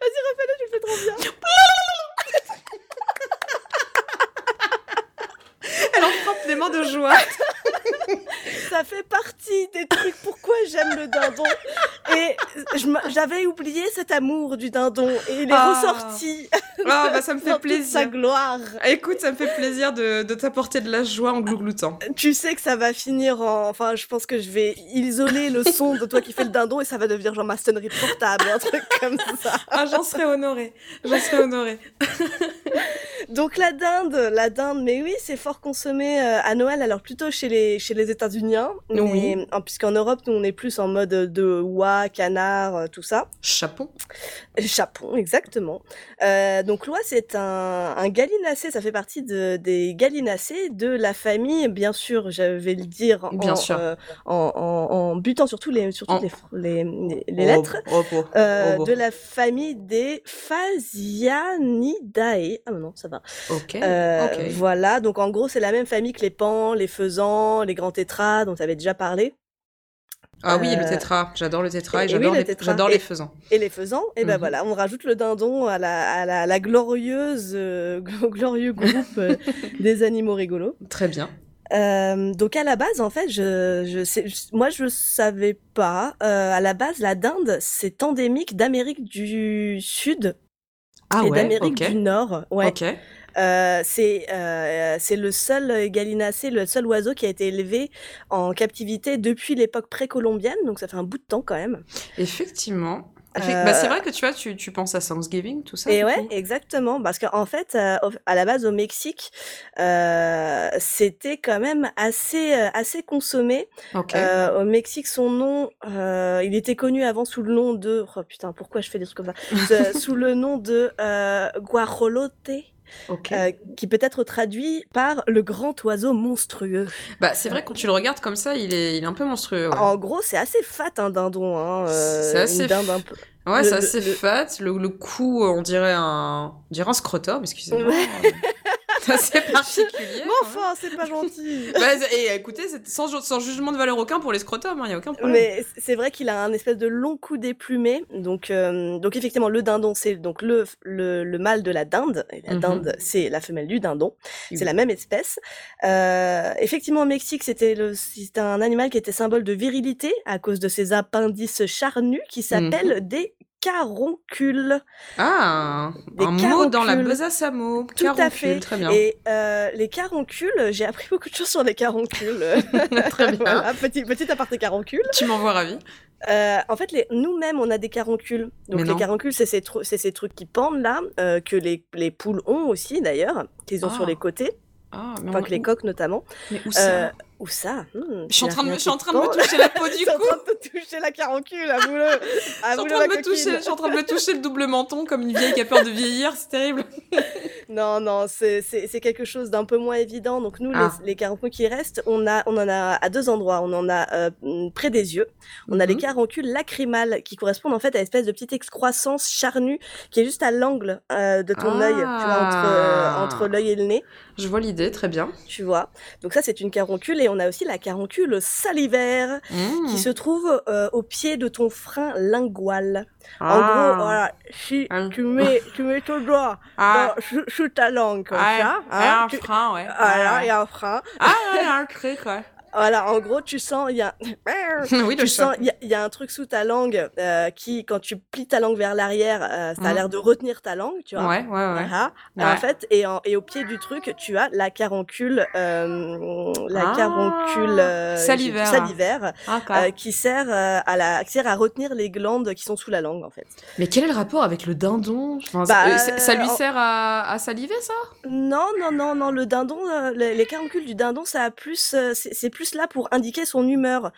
Vas-y, refais-le, tu le fais trop bien. Elle en frappe des mains de joie. Ça fait partie des trucs pourquoi j'aime le dindon? et j'avais oublié cet amour du dindon et il est Ah. ressorti Ah, bah, ça me fait toute sa plaisir. gloire. Écoute, ça me fait plaisir de, de t'apporter de la joie en glougloutant. Tu sais que ça va finir en... Enfin, je pense que je vais isoler le son de toi qui fais le dindon et ça va devenir genre ma sonnerie portable, un truc comme ça. Ah, j'en serais honorée. J'en serais honorée. Donc la dinde, la dinde, mais oui, c'est fort consommé euh, à Noël, alors plutôt chez les, chez les États-Unis, mais Oui. En- puisqu'en Europe, nous, on est plus en mode de oie, canard, euh, tout ça. Chapon. Chapon, exactement. Euh, donc l'oie, c'est un, un gallinacé, ça fait partie de, des gallinacés de la famille, bien sûr, je vais le dire en, Bien sûr. euh, en, en, en butant sur, tous les, sur toutes les, les, les- les Oh, lettres. oh, oh, euh, de la famille des Phasianidae. Ah non, ça va. Ok. Euh, ok. Voilà, donc en gros, c'est la même famille que les pans, les faisans, les grands tétras, dont tu avais déjà parlé, Ah oui, le euh, tétra. J'adore le tétra et, j'adore le les, tétra. j'adore Et- les faisans. et les faisans. Et ben Mhm. voilà, on rajoute le dindon à la, à la, à la glorieuse, euh, glorieux groupe euh, des animaux rigolos. Très bien. Euh, donc à la base, en fait, je, je sais, je- moi je savais pas. Euh, à la base, la dinde, c'est endémique d'Amérique du Sud Ah et ouais, d'Amérique du Nord. Ouais. Euh, c'est euh, c'est le seul gallinacé, le seul oiseau qui a été élevé en captivité depuis l'époque précolombienne, donc ça fait un bout de temps quand même. Effectivement. Effe- Euh, Bah, c'est vrai que tu vois, tu, tu penses à Thanksgiving, tout ça. Et ouais, exactement, parce qu'en fait, euh, à la base au Mexique, euh, c'était quand même assez euh, assez consommé. Euh, au Mexique, son nom, euh, il était connu avant sous le nom de, oh putain, pourquoi je fais des trucs comme ça, sous le nom de euh, euh, qui peut être traduit par le grand oiseau monstrueux. Bah, c'est vrai que quand tu le regardes comme ça, il est, il est un peu monstrueux. Ouais, En gros, c'est assez fat un dindon. Hein, euh, C'est assez dinde un peu. Ouais, c'est assez le- fat. Le, le cou, on dirait un, on dirait un scrotum, excusez-moi. Ouais. c'est assez particulier. Mais enfin, c'est pas gentil. Bah, et écoutez, c'est sans, ju- sans jugement de valeur aucun pour les scrotums, il n'y a aucun problème. Mais c'est vrai qu'il a un espèce de long cou déplumé. Donc, euh, donc effectivement, le dindon, c'est donc le, le, le mâle de la dinde. Et la Mhm. dinde, c'est la femelle du dindon. Oui. C'est la même espèce. Euh, effectivement, au Mexique, c'était le, c'était un animal qui était symbole de virilité à cause de ses appendices charnus qui s'appellent des caroncules. Ah, Des un mot dans la besace à mots. Tout à fait. Très bien. Et euh, les caroncules, j'ai appris beaucoup de choses sur les caroncules. Très bien. Voilà, petit, petit aparté caroncule. Tu m'envoies ravi. Euh, en fait, les, nous-mêmes, on a des caroncules. Donc les caroncules, c'est ces, tru- c'est ces trucs qui pendent là, euh, que les, les poules ont aussi d'ailleurs, qu'ils ont sur Ah. les côtés, Ah, mais, enfin on- que les coques notamment. mais où ça? Où ça? Hmm, Je suis en train de me, je suis en rien train de me qui te toucher la peau Je du suis en cou. train de toucher la caroncule, avoue-le. Je suis en train de me toucher, je suis en train de me toucher le double menton comme une vieille qui a peur de vieillir, c'est terrible. Non, non, c'est quelque chose d'un peu moins évident. Donc nous, Ah. les, les caroncules qui restent, on, a, on en a à deux endroits. On en a euh, près des yeux. On a les Mhm. caroncules lacrymales qui correspondent en fait à une espèce de petite excroissance charnue qui est juste à l'angle euh, de ton œil, tu vois, entre, euh, entre l'œil et le nez, Je vois l'idée, très bien. tu vois? Donc ça, c'est une caroncule. Et on a aussi la caroncule salivaire Mmh. qui se trouve euh, au pied de ton frein lingual. En Ah. gros, voilà, si Ah. tu mets, tu mets ton doigt Ah, dans- sous, sous ta langue comme ça, ouais, hein, un tu- frein, ouais. il y a un frein. Ah, il y a un truc, ouais. Voilà, en gros, tu sens, il y a, oui, tu sens, il y a, il y a un truc sous ta langue euh, qui, quand tu plies ta langue vers l'arrière, euh, ça a Mhm. l'air de retenir ta langue, tu vois. Ouais, ouais, ouais. Et Ouais. En fait, et, en- et au pied du truc, tu as la caroncule, euh, la Ah, caroncule euh, salivaire. qui sert à la, qui sert à retenir les glandes qui sont sous la langue, en fait. Mais quel est le rapport avec le dindon? Enfin, Bah, ça, lui en- sert à, à saliver, ça? Non, non, non, non, le dindon, les, les caroncules du dindon, ça a plus, c'est c'est plus là pour indiquer son humeur.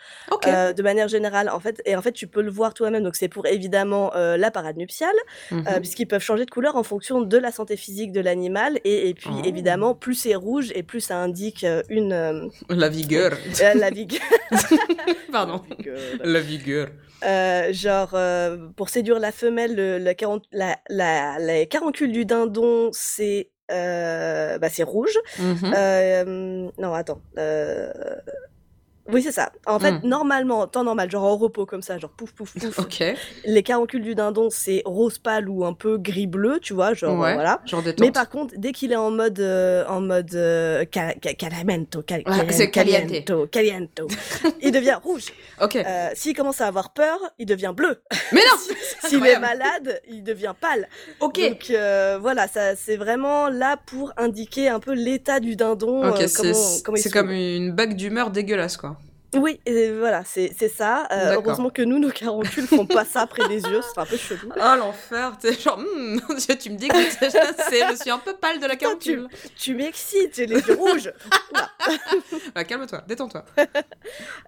Euh, de manière générale, en fait, et en fait, tu peux le voir toi-même. Donc, c'est pour évidemment euh, la parade nuptiale, Mhm. euh, puisqu'ils peuvent changer de couleur en fonction de la santé physique de l'animal. Et, et puis, Oh. évidemment, plus c'est rouge et plus ça indique une La vigueur. la vigueur. Pardon. La vigueur. Euh, genre, euh, pour séduire la femelle, le, la, la, la, les caroncules du dindon, c'est bah, c'est rouge. Euh, non, attends. Oui, c'est ça. En fait, Hmm. normalement, en temps normal, genre en repos comme ça, genre pouf, pouf, pouf. Ok. Les caroncules du dindon, c'est rose pâle ou un peu gris-bleu, tu vois, genre Ouais. voilà. Genre. Mais par contre, dès qu'il est en mode euh, en mode euh, ca- ca- calamento, cal- caliente. caliento, caliento, il devient rouge. Ok. Euh, S'il commence à avoir peur, il devient bleu. Mais non S'il est malade, il devient pâle. Ok. Donc euh, voilà, ça c'est vraiment là pour indiquer un peu l'état du dindon. Ok, euh, c'est comme une bague d'humeur dégueulasse, quoi. Oui, et voilà, c'est c'est ça. Euh, heureusement que nous, nos caroncules font pas ça près des yeux, ce sera un peu chelou. Oh l'enfer, t'es genre, hmm, tu me dis que c'est, je suis un peu pâle de la tu- caroncule. Tu m'excites, j'ai les yeux rouges. Bah, calme-toi, détends-toi.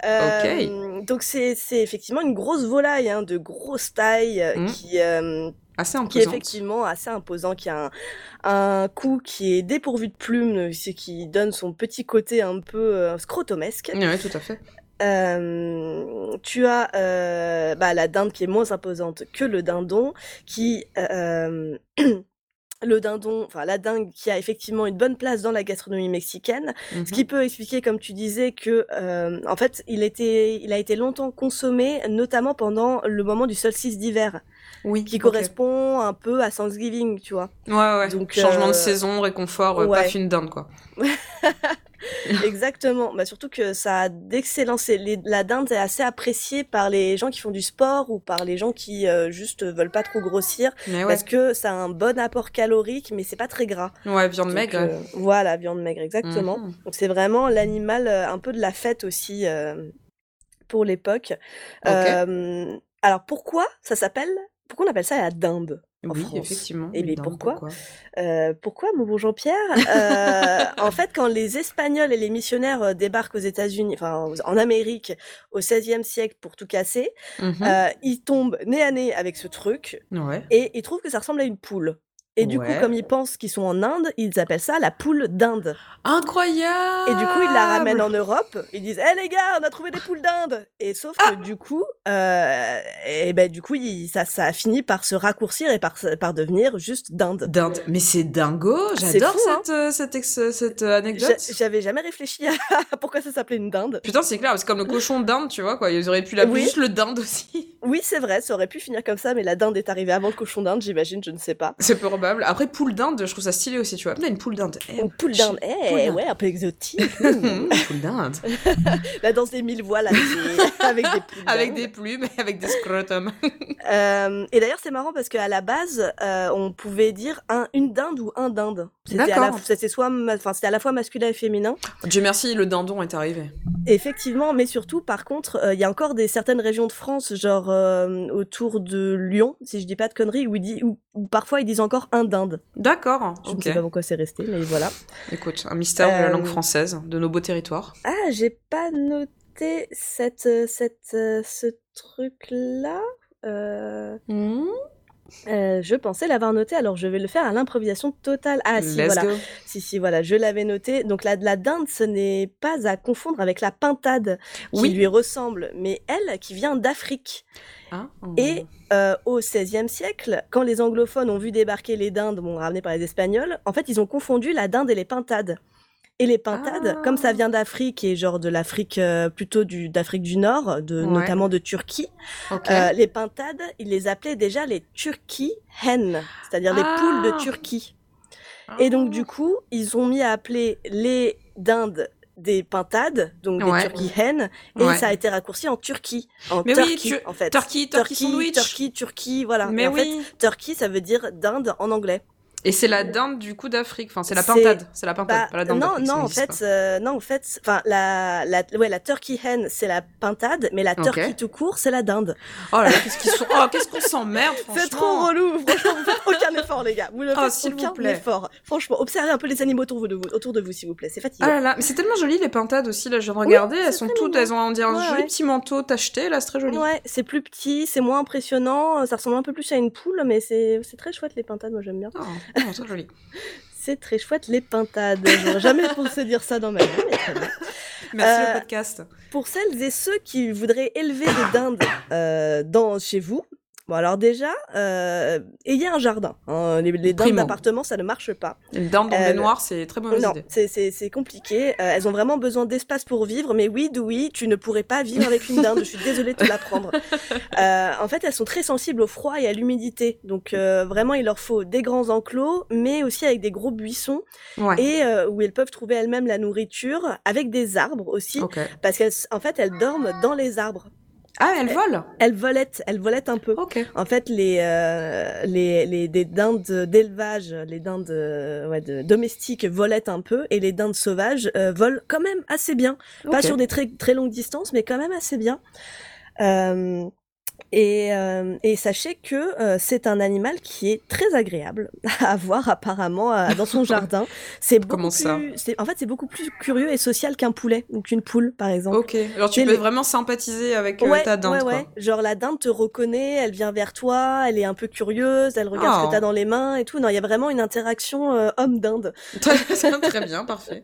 Euh, Donc c'est c'est effectivement une grosse volaille hein, de grosse taille euh, Mm. qui euh, Assez qui est effectivement assez imposant, qui a un, un cou qui est dépourvu de plumes, ce qui donne son petit côté un peu euh, scrotomesque. Ouais, tout à fait. Euh, tu as euh, bah, la dinde qui est moins imposante que le dindon, qui euh, le dindon, enfin la dinde qui a effectivement une bonne place dans la gastronomie mexicaine, Mhm. ce qui peut expliquer, comme tu disais, que en fait il était, il a été longtemps consommé, notamment pendant le moment du solstice d'hiver, Oui. qui correspond un peu à Thanksgiving, tu vois. Ouais, ouais. Donc, Changement de saison, réconfort, ouais. pas fine dinde, quoi. Exactement. Bah, surtout que ça a les- La dinde est assez appréciée par les gens qui font du sport ou par les gens qui euh, juste veulent pas trop grossir ouais. parce que ça a un bon apport calorique, mais c'est pas très gras. Ouais, viande Donc, maigre. euh, voilà, viande maigre, exactement. Mhm. Donc c'est vraiment l'animal euh, un peu de la fête aussi euh, pour l'époque. Euh, alors pourquoi ça s'appelle Pourquoi on appelle ça la dinde? En Oui, France effectivement. Et mais mais dinde, pourquoi Euh, pourquoi, mon bon Jean-Pierre Euh, En fait, quand les Espagnols et les missionnaires euh, débarquent aux États-Unis, enfin en Amérique, au XVIe siècle pour tout casser, Mhm. euh, ils tombent nez à nez avec ce truc Ouais. et ils trouvent que ça ressemble à une poule. Et du Ouais. coup, comme ils pensent qu'ils sont en Inde, ils appellent ça la poule d'Inde. Incroyable Et du coup, ils la ramènent en Europe. Ils disent "Eh les gars, on a trouvé des poules d'Inde." Et sauf Ah que du coup, euh, et ben du coup, il- ça, ça a fini par se raccourcir et par, par devenir juste d'Inde. Dinde. Mais c'est dingo, j'adore fou, hein. cette, cette, cette euh, anecdote. J'a- J'avais jamais réfléchi à pourquoi ça s'appelait une dinde. Putain, c'est clair, c'est comme le cochon d'Inde, tu vois, quoi. Ils auraient pu l'appeler Oui. juste le dinde aussi. Oui, c'est vrai, ça aurait pu finir comme ça, mais la dinde est arrivée avant le cochon d'Inde, j'imagine, je ne sais pas. C'est probable. Après, poule d'Inde, je trouve ça stylé aussi, tu vois. Putain, une poule d'Inde. Eh, Une poule chi- d'Inde, eh, poule d'Inde. ouais, un peu exotique. Mmh, poule d'Inde. la danse des mille avec des, avec des poules Avec des plumes et avec des scrotums. Euh, et d'ailleurs, c'est marrant parce qu'à la base, euh, on pouvait dire un, une dinde ou un dinde. C'était à, la, D'accord. c'était soit, ma- enfin, c'était à la fois masculin et féminin. Dieu merci, le dindon est arrivé. Effectivement, mais surtout, par contre, euh, il y a encore des certaines régions de France, genre autour de Lyon, si je dis pas de conneries, où, ils disent- où- où parfois ils disent encore un dinde. D'accord, Je ne ok. sais pas pourquoi c'est resté, mais voilà. Écoute, un mystère de la Euh, langue française, de nos beaux territoires. Ah, j'ai pas noté cette, euh, cette, euh, ce truc-là. Euh, Mmh. Euh, je pensais l'avoir noté, alors je vais le faire à l'improvisation totale. Ah si, Let's voilà. go. Si, si, voilà, je l'avais noté. Donc la, la dinde, ce n'est pas à confondre avec la pintade, qui lui ressemble, mais elle, qui vient d'Afrique. Hein Et euh, au XVIe siècle, quand les anglophones ont vu débarquer les dindes, bon, ramenées par les Espagnols, en fait, ils ont confondu la dinde et les pintades. Et les pintades, Ah. comme ça vient d'Afrique et genre de l'Afrique euh, plutôt du d'Afrique du Nord, de Ouais. notamment de Turquie, euh, les pintades, ils les appelaient déjà les turkey hen, c'est-à-dire les Ah. poules de Turquie. Et donc du coup, ils ont mis à appeler les dindes des pintades, donc des Ouais. turkey hen, et Ouais. ça a été raccourci en Turquie, en Mais oui, Turkey tu- en fait. Turkey, Turkey sandwich. Turkey, Turkey, voilà. Mais Et en oui. fait, Turkey, ça veut dire dinde en anglais. Et c'est la dinde du coup d'Afrique. Enfin, c'est la pintade. C'est la pintade, Bah, pas la dinde non, non, en fait, euh, non, en fait, enfin, la, la, ouais, la turkey hen, c'est la pintade, mais la turkey tout court, c'est la dinde. Oh là là, qu'est-ce qu'ils sont. Oh, qu'est-ce qu'on s'emmerde, franchement. C'est trop relou, franchement, vous faites aucun effort, les gars. Vous ne Oh, faites s'il vous aucun plaît. effort. Franchement, observez un peu les animaux autour de vous, autour de vous s'il vous plaît, c'est fatigant. Ah là là, mais c'est tellement joli les pintades aussi, là je viens de regarder, elles sont toutes, mignon. elles ont on dirait un Ouais, joli ouais. petit manteau tacheté, là c'est très joli. Ouais, c'est plus petit, c'est moins impressionnant, ça ressemble un peu plus à une poule, mais c'est c'est très chouette les pintades, moi j'aime bien. Oh, très joli. C'est très chouette les pintades. J'aurais jamais pensé dire ça dans ma vie, mais très bien. Merci Euh, le podcast. Pour celles et ceux qui voudraient élever des dindes euh, dans, chez vous, Bon, alors déjà, euh, ayez un jardin. hein. Les, les dindes d'appartement, ça ne marche pas. Une dinde dans Euh, le noir, c'est très mauvaise non, c'est- compliqué. Euh, elles ont vraiment besoin d'espace pour vivre, mais oui, oui, tu ne pourrais pas vivre avec une dinde. Je suis désolée de te l'apprendre. Euh, en fait, elles sont très sensibles au froid et à l'humidité. Donc vraiment, il leur faut des grands enclos, mais aussi avec des gros buissons Ouais. et où elles peuvent trouver elles-mêmes la nourriture, avec des arbres aussi, parce qu'elles, en fait, elles dorment dans les arbres. Ah, elle vole? Elles volettent, elles volettent un peu. Ok. En fait, les, euh, les, les des dindes d'élevage, les dindes ouais, de, domestiques volettent un peu et les dindes sauvages euh, volent quand même assez bien. Pas sur des très, très longues distances, mais quand même assez bien. Euh, et, euh, et sachez que euh, c'est un animal qui est très agréable à avoir apparemment euh, dans son jardin. C'est beaucoup Comment ça plus, En fait, c'est beaucoup plus curieux et social qu'un poulet ou qu'une poule, par exemple. Ok. Alors tu peux vraiment sympathiser avec euh, Ouais, ta dinde, ouais, quoi. ouais. Genre la dinde te reconnaît, elle vient vers toi, elle est un peu curieuse, elle regarde ce Oh. que t'as dans les mains et tout. Non, il y a vraiment une interaction euh, homme-dinde. Très, très bien, parfait.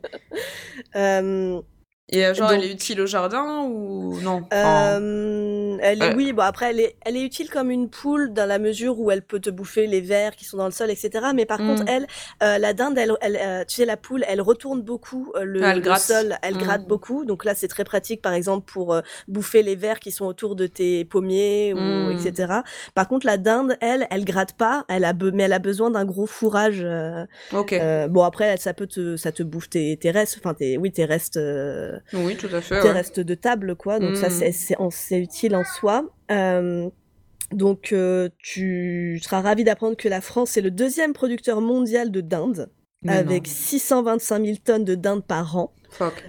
Et euh, genre, Donc- elle est utile au jardin ou non? Euh, elle est, oui, bon après elle est, elle est utile comme une poule dans la mesure où elle peut te bouffer les vers qui sont dans le sol, etc. Mais par Mm. contre, elle, euh, la dinde, elle, elle, euh, tu sais, la poule, elle retourne beaucoup euh, le, elle le gratte. sol, elle Mm. gratte beaucoup. Donc là, c'est très pratique, par exemple, pour euh, bouffer les vers qui sont autour de tes pommiers ou Mm. etc. Par contre, la dinde, elle, elle gratte pas, elle a, mais elle a besoin d'un gros fourrage. euh, Ok. euh, bon après, ça peut te, ça te bouffe tes, tes restes, enfin tes, oui, tes restes. Oui, tout à fait. ouais. restes de table, quoi. Donc ça, Mm. c'est- utile en soi. Euh, donc euh, tu seras ravi d'apprendre que la France est le deuxième producteur mondial de dinde, Mais avec non. 625 000 tonnes de dinde par an. Fuck.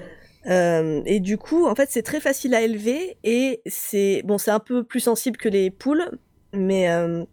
Euh, et du coup, en fait, c'est très facile à élever et c'est bon, c'est un peu plus sensible que les poules, mais euh,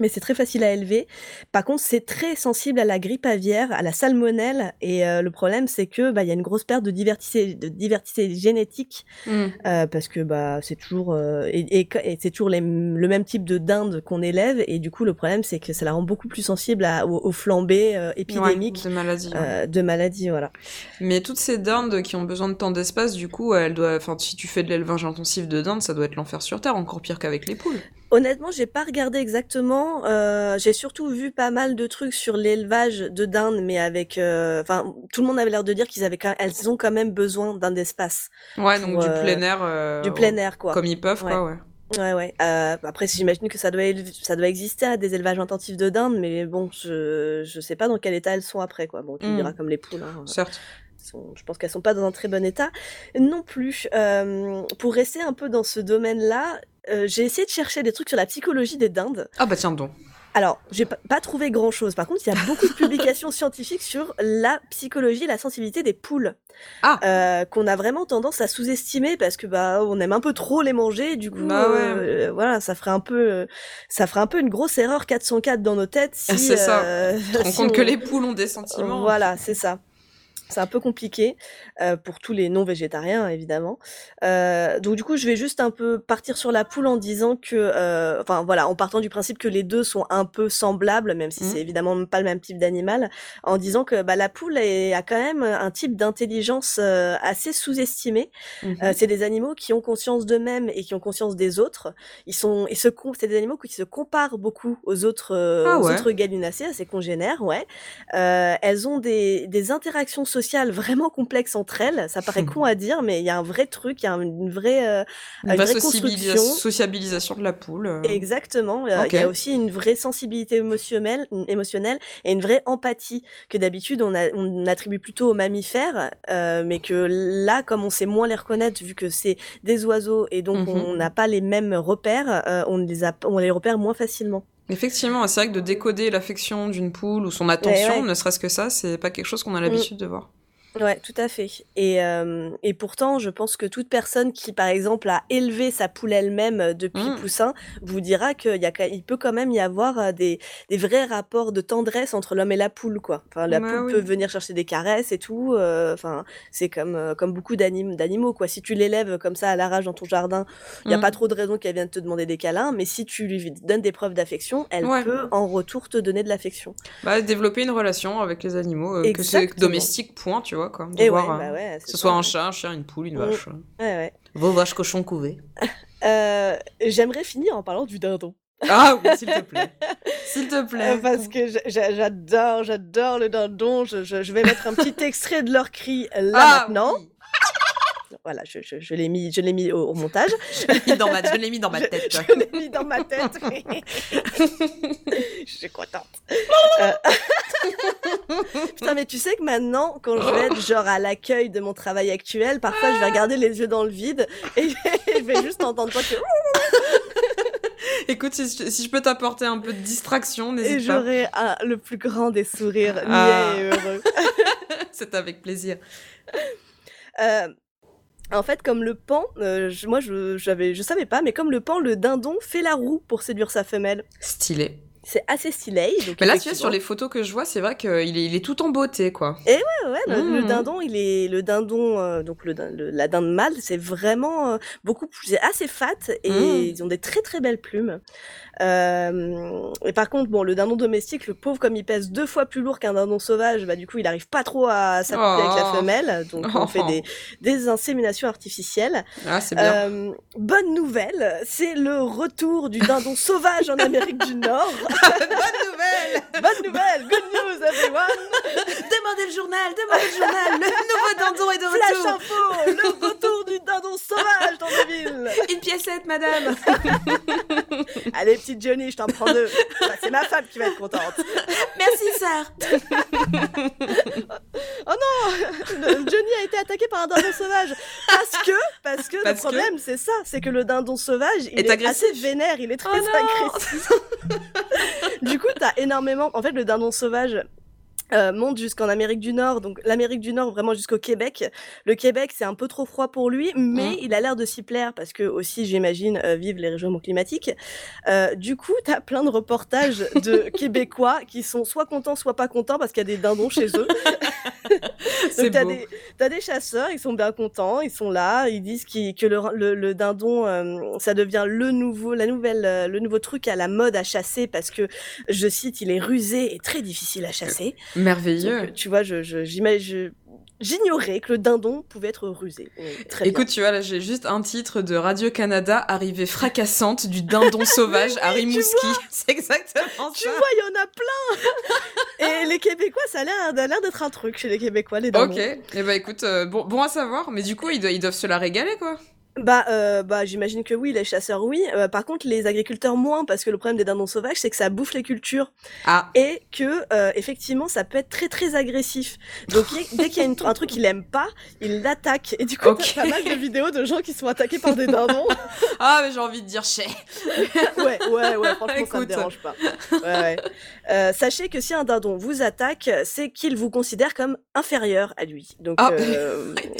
mais c'est très facile à élever. Par contre, c'est très sensible à la grippe aviaire, à la salmonelle, et euh, le problème, c'est que bah y a une grosse perte de diversité, de diversité génétique Mm. euh, parce que bah c'est toujours euh, et, et- et c'est toujours les- le même type de dinde qu'on élève, et du coup, le problème, c'est que ça la rend beaucoup plus sensible à, aux, aux flambées épidémiques. Ouais, de maladie. ouais. euh, de maladies, voilà. Mais toutes ces dindes qui ont besoin de tant d'espace, du coup, elles doivent. Enfin, si tu fais de l'élevage intensif de dindes, ça doit être l'enfer sur terre, encore pire qu'avec les poules. Honnêtement, j'ai pas regardé exactement. euh, j'ai surtout vu pas mal de trucs sur l'élevage de dindes, mais avec, euh, enfin, tout le monde avait l'air de dire qu'ils avaient, quand- elles ont quand même besoin d'un espace, Ouais, donc du euh, plein air. euh, du plein air, quoi. Comme ils peuvent, quoi, ouais. Ouais, ouais. Euh, après, j'imagine que ça doit, ça doit exister à des élevages intensifs de dindes, mais bon, je, je sais pas dans quel état elles sont après, quoi. Bon, tu me Mm. diras comme les poules. Hein. Certes. sont- je pense qu'elles sont pas dans un très bon état non plus. Euh, pour rester un peu dans ce domaine-là, euh, j'ai essayé de chercher des trucs sur la psychologie des dindes. Ah bah tiens donc. Alors, j'ai pas, trouvé grand-chose. Par contre, il y a beaucoup de publications scientifiques sur la psychologie et la sensibilité des poules. Ah. Euh, qu'on a vraiment tendance à sous-estimer parce que bah on aime un peu trop les manger. Du coup, Bah ouais. euh, voilà, ça ferait un peu, euh, ça ferait un peu une grosse erreur 404 dans nos têtes si. C'est ça. rends si compte on- que les poules ont des sentiments. Voilà, c'est ça. C'est un peu compliqué euh, pour tous les non-végétariens, évidemment. Euh, donc du coup, je vais juste un peu partir sur la poule en disant que, euh, enfin voilà, en partant du principe que les deux sont un peu semblables, même si Mhm. c'est évidemment pas le même type d'animal, en disant que bah, la poule est- a quand même un type d'intelligence euh, assez sous-estimé. Euh, c'est des animaux qui ont conscience d'eux-mêmes et qui ont conscience des autres. Ils sont, ils se, c'est des animaux qui se comparent beaucoup aux autres, Ah aux autres gallinacées, à ses congénères, ouais. Euh, elles ont des, des interactions sociales vraiment complexes entre elles. Ça paraît con à dire, mais il y a un vrai truc, il y a une vraie, euh, Une une vraie construction. sociabilisation de la poule. euh. Exactement. Euh, Il y a aussi une vraie sensibilité émotionnelle, émotionnelle et une vraie empathie que d'habitude on, a- on attribue plutôt aux mammifères, euh, mais que là, comme on sait moins les reconnaître vu que c'est des oiseaux et donc Mhm. on n'a pas les mêmes repères, euh, on les a, on les repère moins facilement. Effectivement, c'est vrai que de décoder l'affection d'une poule ou son attention, ouais. ne serait-ce que ça, c'est pas quelque chose qu'on a l'habitude de voir. Ouais, tout à fait. Et, euh, et pourtant, je pense que toute personne qui, par exemple, a élevé sa poule elle-même euh, depuis Mm. poussin, vous dira qu'il peut quand même y avoir euh, des, des vrais rapports de tendresse entre l'homme et la poule, quoi. Enfin, la Bah poule oui. peut venir chercher des caresses et tout. euh, Enfin, c'est comme, euh, comme beaucoup d'anim- d'animaux, quoi. Si tu l'élèves comme ça à l'arrache dans ton jardin, il n'y a Mm. pas trop de raison qu'elle vienne te demander des câlins, mais si tu lui donnes des preuves d'affection, elle Ouais. peut en retour te donner de l'affection. Bah, développer une relation avec les animaux, que c'est domestique, point, tu vois, quoi. De Et voir, ouais, euh, bah ouais. que c'est ce soit un chat, un chien, une poule, une Mm. vache. Ouais, ouais. Vos vaches cochons couvés. Euh, J'aimerais finir en parlant du dindon. Ah oui, s'il te plaît. S'il te Euh, plaît. parce que j'a- j'a- j'adore, j'adore le dindon. Je, je- je vais mettre un petit extrait de leur cri là Ah, maintenant. oui. Voilà, je, je, je l'ai mis, je l'ai mis au, au montage. Je l'ai mis dans ma, mis dans ma tête. Je, l'ai mis dans ma tête. je suis contente. Euh, Putain, mais tu sais que maintenant, quand je vais être genre à l'accueil de mon travail actuel, parfois je vais regarder les yeux dans le vide et je vais juste entendre toi que Écoute, si, je- si je peux t'apporter un peu de distraction, et n'hésite pas. j'aurai un- le plus grand des sourires, Ah. niais et heureux. C'est avec plaisir. Euh, en fait, comme le pan, euh, je- moi je, je savais pas, mais comme le pan, le dindon fait la roue pour séduire sa femelle. Stylé. C'est assez stylé. donc Mais là, tu vois, sur les photos que je vois, c'est vrai qu'il est, il est tout en beauté, quoi. Ouais, ouais, le, le Mhm. dindon, il est le dindon, euh, donc le, la dinde mâle, c'est vraiment euh, beaucoup plus, c'est assez fat et Mhm. ils ont des très très belles plumes. Euh, et par contre, bon, le dindon domestique, le pauvre, comme il pèse deux fois plus lourd qu'un dindon sauvage, bah du coup, il arrive pas trop à s'appuyer avec la Oh. femelle, donc on fait des, des inséminations artificielles. Ah, c'est bien. Bonne nouvelle, c'est le retour du dindon sauvage en Amérique du Nord. Bonne nouvelle Bonne nouvelle, good news everyone. Demandez le journal, demandez le journal Le nouveau dindon est de Flash retour info, le retour du dindon sauvage dans la ville. Une piécette, madame Allez, petite Johnny, je t'en prends deux. C'est ma femme qui va être contente. Merci, sœur Le- Johnny a été attaqué par un dindon sauvage. Parce que, parce que Parce le que problème, c'est ça, c'est que le dindon sauvage, il Est est, agressif. assez vénère, il est très Oh non agressif. du coup, t'as énormément. En fait, le dindon sauvage. Euh, monte jusqu'en Amérique du Nord, donc l'Amérique du Nord vraiment jusqu'au Québec. Le Québec, c'est un peu trop froid pour lui, mais Mm. il a l'air de s'y plaire parce que aussi, j'imagine, euh, vivent les régions climatiques. Euh, du coup, t'as plein de reportages de Québécois qui sont soit contents, soit pas contents parce qu'il y a des dindons chez eux. Donc t'as des, des chasseurs, ils sont bien contents, ils sont là, ils disent qu'ils- que le, le, le dindon, euh, ça devient le nouveau, la nouvelle, euh, le nouveau truc à la mode à chasser parce que, je cite, il est rusé et très difficile à chasser. Merveilleux Donc, tu vois, je, je, j'ima- je- j'ignorais que le dindon pouvait être rusé. Très bien. Écoute, tu vois, là, j'ai juste un titre de Radio-Canada, arrivée fracassante du dindon sauvage à Rimouski. C'est exactement Tu ça. vois, il y en a plein. Et les Québécois, ça a l'air, ça a l'air d'être un truc chez les Québécois, les dindons. Ok, et eh bah écoute, euh, bon, bon à savoir, mais du coup, ils, do- ils doivent se la régaler, quoi. Bah, euh, bah, j'imagine que oui, les chasseurs oui. Euh, par contre, les agriculteurs moins, parce que le problème des dindons sauvages, c'est que ça bouffe les cultures Ah, et que euh, effectivement, ça peut être très très agressif. Donc dès qu'il y a une- un truc qu'il aime pas, il l'attaque. Et du coup, Ok. t'as pas mal de vidéos de gens qui sont attaqués par des dindons. ah mais j'ai envie de dire chais. ouais, ouais, ouais. Franchement, ça me Écoute. dérange pas. Ouais, ouais. Sachez que si un dindon vous attaque, c'est qu'il vous considère comme inférieur à lui. Donc Ah.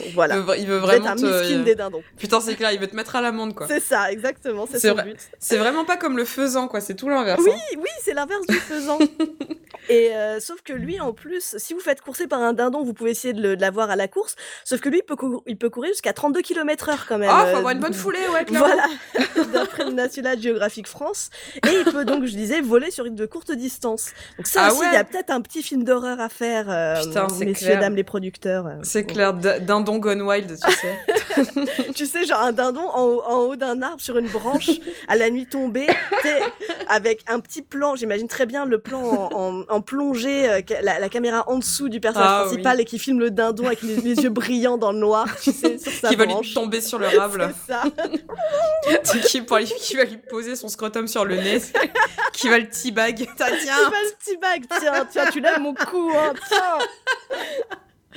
Il voilà. veut, il veut Vous êtes vraiment un te... des dindons. Putain, c'est clair, il veut te mettre à l'amende, quoi. C'est ça, exactement. C'est son vrai. but. C'est vraiment pas comme le faisan, quoi. C'est tout l'inverse. Oui, hein. oui, c'est l'inverse du faisan. Et euh, sauf que lui, en plus, si vous faites courser par un dindon, vous pouvez essayer de le- de l'avoir à la course. Sauf que lui, il peut, cou- il peut courir jusqu'à 32 km/h quand même. Ah, faut euh, avoir une bonne foulée, ouais, clairement. Voilà, d'après le National Geographic France. Et il peut donc, je disais, voler sur une de courte distance. Donc ça Ah aussi, il y a ouais. peut-être un petit film d'horreur à faire, euh, Putain, messieurs, clair. dames les producteurs. euh. C'est clair, dindon gone wild, tu sais. tu sais, genre un dindon en haut, en haut d'un arbre sur une branche à la nuit tombée, avec un petit plan. J'imagine très bien le plan en, en- en plongée, euh, la, la caméra en dessous du personnage Ah, principal et qui filme le dindon avec les, les yeux brillants dans le noir, tu sais, sur sa qui va lui tomber sur le rable. Ça. qui, pour qui va lui poser son scrotum sur le nez. qui va le teabag. Tiens, tiens, vas le petit bag, tiens, tiens, tu lèves mon cou, hein, tiens.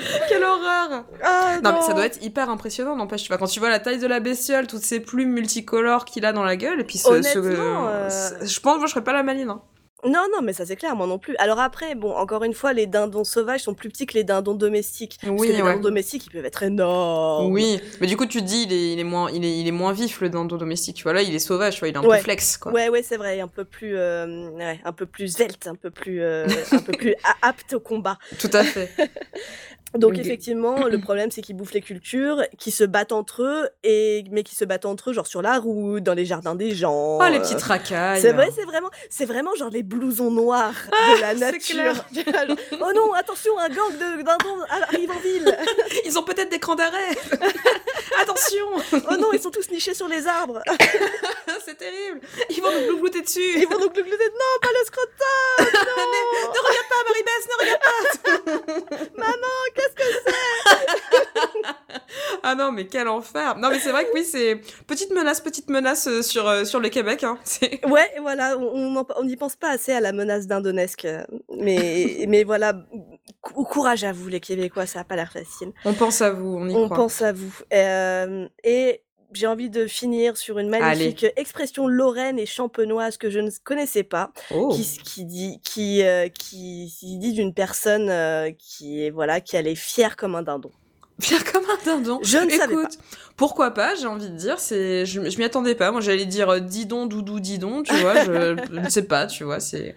quelle horreur Ah, Non, mais ça doit être hyper impressionnant, n'empêche. Tu vois, quand tu vois la taille de la bestiole, toutes ces plumes multicolores qu'il a dans la gueule, et puis ce, ce- Honnêtement, euh, ce- je pense, moi, je serais pas la maline. hein. Non, non, mais ça c'est clair, moi non plus. Alors après, bon, encore une fois, les dindons sauvages sont plus petits que les dindons domestiques. Parce Oui, que les ouais. dindons domestiques, ils peuvent être énormes. Oui, mais du coup, tu te dis, il est, il est moins, il est, il est moins vif le dindon domestique. Tu vois, là, il est sauvage, tu vois, il est un Ouais. peu flex, quoi. Ouais, ouais, c'est vrai, un peu plus, euh, ouais, un peu plus svelte, un peu plus, euh, un peu plus apte au combat. Tout à fait. Donc effectivement, le problème c'est qu'ils bouffent les cultures, qui se battent entre eux et mais qui se battent entre eux genre sur la route, dans les jardins des gens. Oh, les euh, petites racailles. C'est vrai, c'est vraiment, c'est vraiment genre les blousons noirs de la nature. Oh non, attention, un gang de dindons arrive en ville. Ils ont peut-être des crans d'arrêt. Attention, Oh non, ils sont tous nichés sur les arbres. c'est terrible. Ils vont nous glouglouter dessus. Ils vont donc le glouter. Non, pas le scrotum. ne regarde pas, Marie-Bess, ne regarde pas. Maman, qu'est-ce que Ah non, mais quel enfer. Non, mais c'est vrai que oui, c'est petite menace, petite menace euh, sur, euh, sur le Québec. Hein. C'est- Ouais, voilà, on on on n'y pense pas assez à la menace d'indonesque. euh, Mais, mais voilà, cou- courage à vous les Québécois, ça n'a pas l'air facile. On pense à vous, on y On croit. pense à vous. Euh, et j'ai envie de finir sur une magnifique expression lorraine et champenoise que je ne connaissais pas, Oh. qui, qui dit, qui, euh, qui, qui dit d'une personne euh, qui est voilà, qui elle est fière comme un dindon. Fier comme un dindon. Je ne savais Écoute, pourquoi pas, j'ai envie de dire, c'est, je, je m'y attendais pas. Moi, j'allais dire euh, didon, doudou, didon, tu vois, je, je ne sais pas, tu vois, c'est.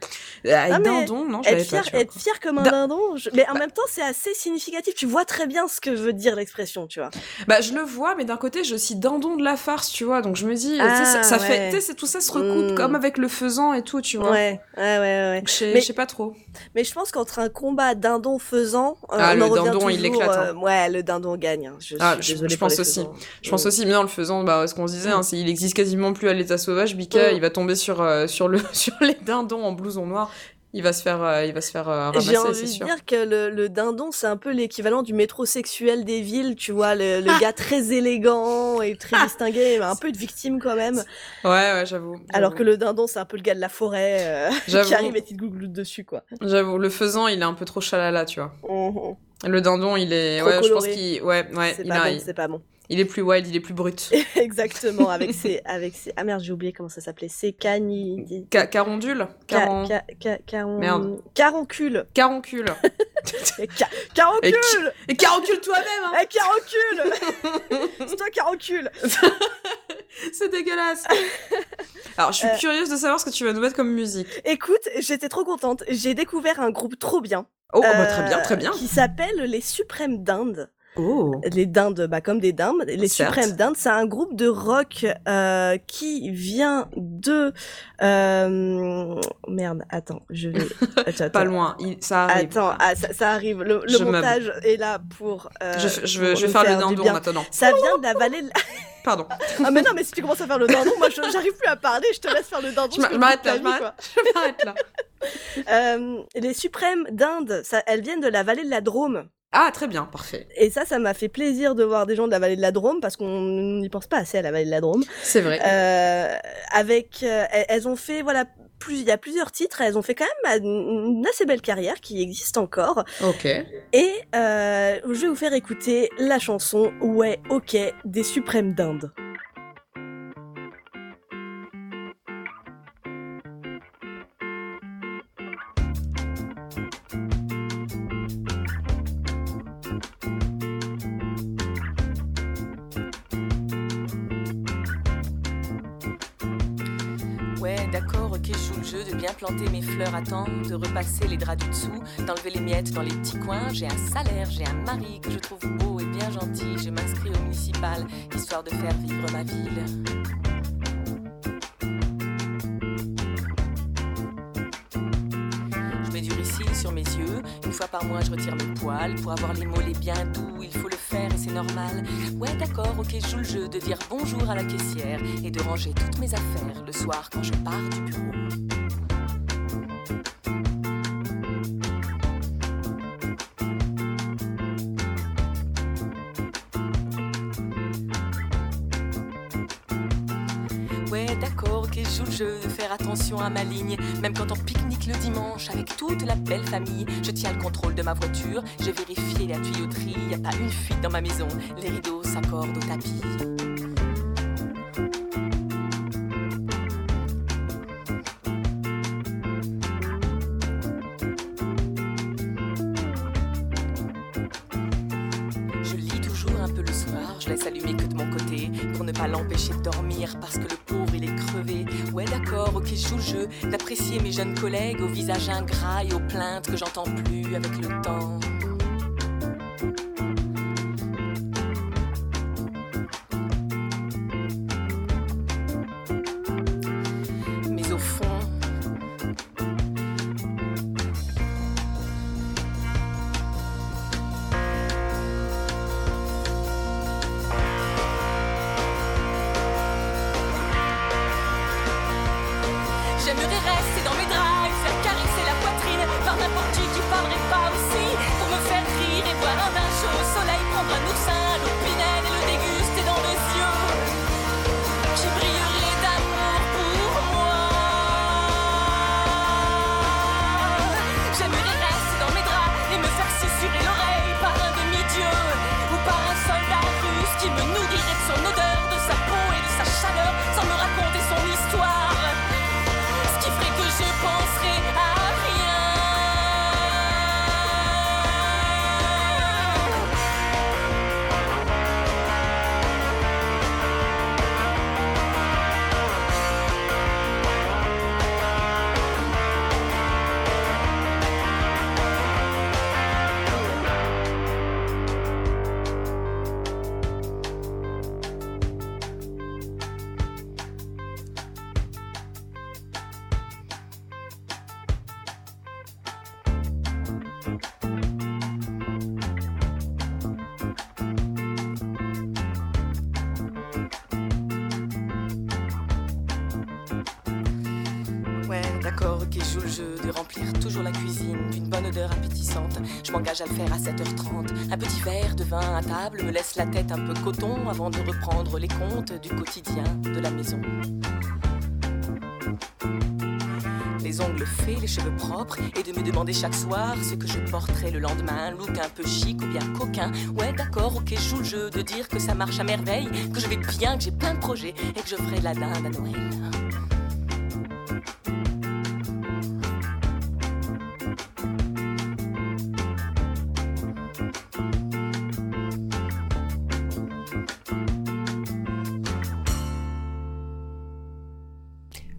Ah, Ah, dindon, non, je Être pas. fier, vois. être fier comme un Din- dindon, je- mais en même temps c'est assez significatif. Tu vois très bien ce que veut dire l'expression, tu vois. Bah, je le vois, mais d'un côté, j'ai aussi dindon de la farce, tu vois, donc je me dis, sais, ça, Ah, ça ouais. fait, tu sais, c'est- tout ça se recoupe Mm. comme avec le faisan et tout, tu vois. Ouais, ouais, ouais, Je je sais pas trop. Mais je pense qu'entre un combat dindon faisant, euh, Ah, on le en dindon, il l'éclate, hein. euh, ouais, le dindon gagne. hein. Je, Ah, suis je- je pense aussi. faisans. Je pense Mm. aussi, mais non, le faisant, bah, ce qu'on se disait, hein, c'est il existe quasiment plus à l'état sauvage. Bika, Mm. il va tomber sur, euh, sur, le, sur les dindons en blouson noir. Il va se faire, euh, il va se faire euh, J'ai ramasser, envie c'est de sûr. dire que le, le dindon, c'est un peu l'équivalent du métrosexuel des villes, tu vois, le, le Ah. gars très élégant et très distingué, mais un peu de victime quand même. Ouais, ouais, j'avoue. Alors que le dindon, c'est un peu le gars de la forêt euh, qui arrive et qui te gougloute dessus, quoi. J'avoue, le faisant, il est un peu trop chalala, tu vois. Mhm. Le dindon, il est, Trop ouais, je pense qu'il, ouais, ouais, c'est il, pas a- bon, il, c'est pas bon. Il est plus wild, il est plus brut. Exactement, avec ses, avec ses, ah merde, j'ai oublié comment ça s'appelait, c'est cani, Ca- Carondule, Ca- Caron, ca- ca- caron- Merde. Caroncule. caroncule. Et ca- Caroncule Et caroncule toi-même, hein. Eh, Caroncule C'est toi Caroncule C'est dégueulasse. Alors, je suis Euh. curieuse de savoir ce que tu vas nous mettre comme musique. Écoute, j'étais trop contente. J'ai découvert un groupe trop bien. Oh, bah, très bien, euh, très bien. Qui s'appelle Les Suprêmes d'Inde. Oh. Les dindes, bah, comme des dindes. Les. Suprêmes d'Inde, c'est un groupe de rock euh, qui vient de... euh, Merde, attends, je vais... Attends, Pas loin, il- ça arrive. Attends, ah, ça, ça arrive. Le, le montage est là pour. euh, je, je vais, pour je vais faire, le dindon attendant. Ça vient de la vallée. de la- Pardon. Ah mais non, mais si tu commences à faire le dindon, moi j'arrive plus à parler. Je te laisse faire le dindon. Je m'arrête là, je m'arrête. là. Euh, les suprêmes d'Inde, ça- elles viennent de la vallée de la Drôme. Ah, très bien, parfait. Et ça, ça m'a fait plaisir de voir des gens de la vallée de la Drôme parce qu'on n'y pense pas assez à la vallée de la Drôme. C'est vrai. Euh, avec, euh, elles, ont fait voilà. Plus, il y a plusieurs titres, elles ont fait quand même une une assez belle carrière qui existe encore. Ok. Et euh, je vais vous faire écouter la chanson Ouais, ok, des Suprêmes d'Inde. Mes fleurs à temps, de repasser les draps du dessous, d'enlever les miettes dans les petits coins. J'ai un salaire, j'ai un mari que je trouve beau et bien gentil. Je m'inscris au municipal, histoire de faire vivre ma ville. Je mets du ricin sur mes yeux. Une fois par mois, je retire mes poils. Pour avoir les mollets bien doux, il faut le faire et c'est normal. Ouais, d'accord, ok, je joue le jeu de dire bonjour à la caissière et de ranger toutes mes affaires le soir quand je pars du bureau. Attention à ma ligne. Même quand on pique-nique le dimanche avec toute la belle famille, je tiens le contrôle de ma voiture, j'ai vérifié la tuyauterie, y a pas une fuite dans ma maison, les rideaux s'accordent au tapis. Jeunes collègues au visage ingrat et aux plaintes que j'entends plus avec le temps. À le faire à 7h30. Un petit verre de vin à table me laisse la tête un peu coton avant de reprendre les comptes du quotidien de la maison. Les ongles faits, les cheveux propres, et de me demander chaque soir ce que je porterai le lendemain. Look un peu chic ou bien coquin. Ouais, d'accord, ok, joue le jeu de dire que ça marche à merveille, que je vais bien, que j'ai plein de projets et que je ferai la dinde à Noël.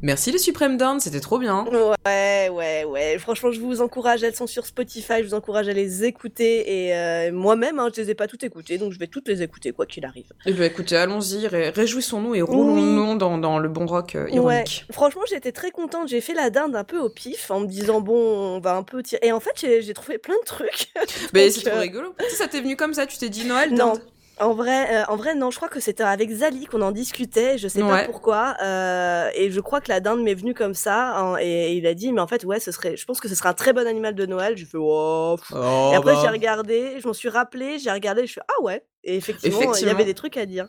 Merci les Supreme Down, c'était trop bien. Ouais, ouais, ouais. Franchement, je vous encourage. Elles sont sur Spotify. Je vous encourage à les écouter. Et euh, moi-même, hein, je les ai pas toutes écoutées, donc je vais toutes les écouter, quoi qu'il arrive. Eh ben écoutez, allons-y, ré- réjouissons-nous et roulons-nous dans, dans le bon rock euh, Ouais. ironique. Franchement, j'étais très contente. J'ai fait la dinde un peu au pif en me disant bon, on va un peu tirer. Et en fait, j'ai trouvé plein de trucs. Mais c'est trop euh, rigolo. Si ça t'est venu comme ça, tu t'es dit Noël Non. En vrai, euh, en vrai, non. Je crois que c'était avec Zali qu'on en discutait. Je sais pas pourquoi. euh, et je crois que la dinde m'est venue comme ça. hein, et, il a dit, mais en fait, ouais, ce serait. Je pense que ce serait un très bon animal de Noël. J'ai fait oh. Oh, et après, bah. j'ai regardé. Je m'en suis rappelé. J'ai regardé. Je fais ah ouais. Et effectivement, il y avait des trucs à dire.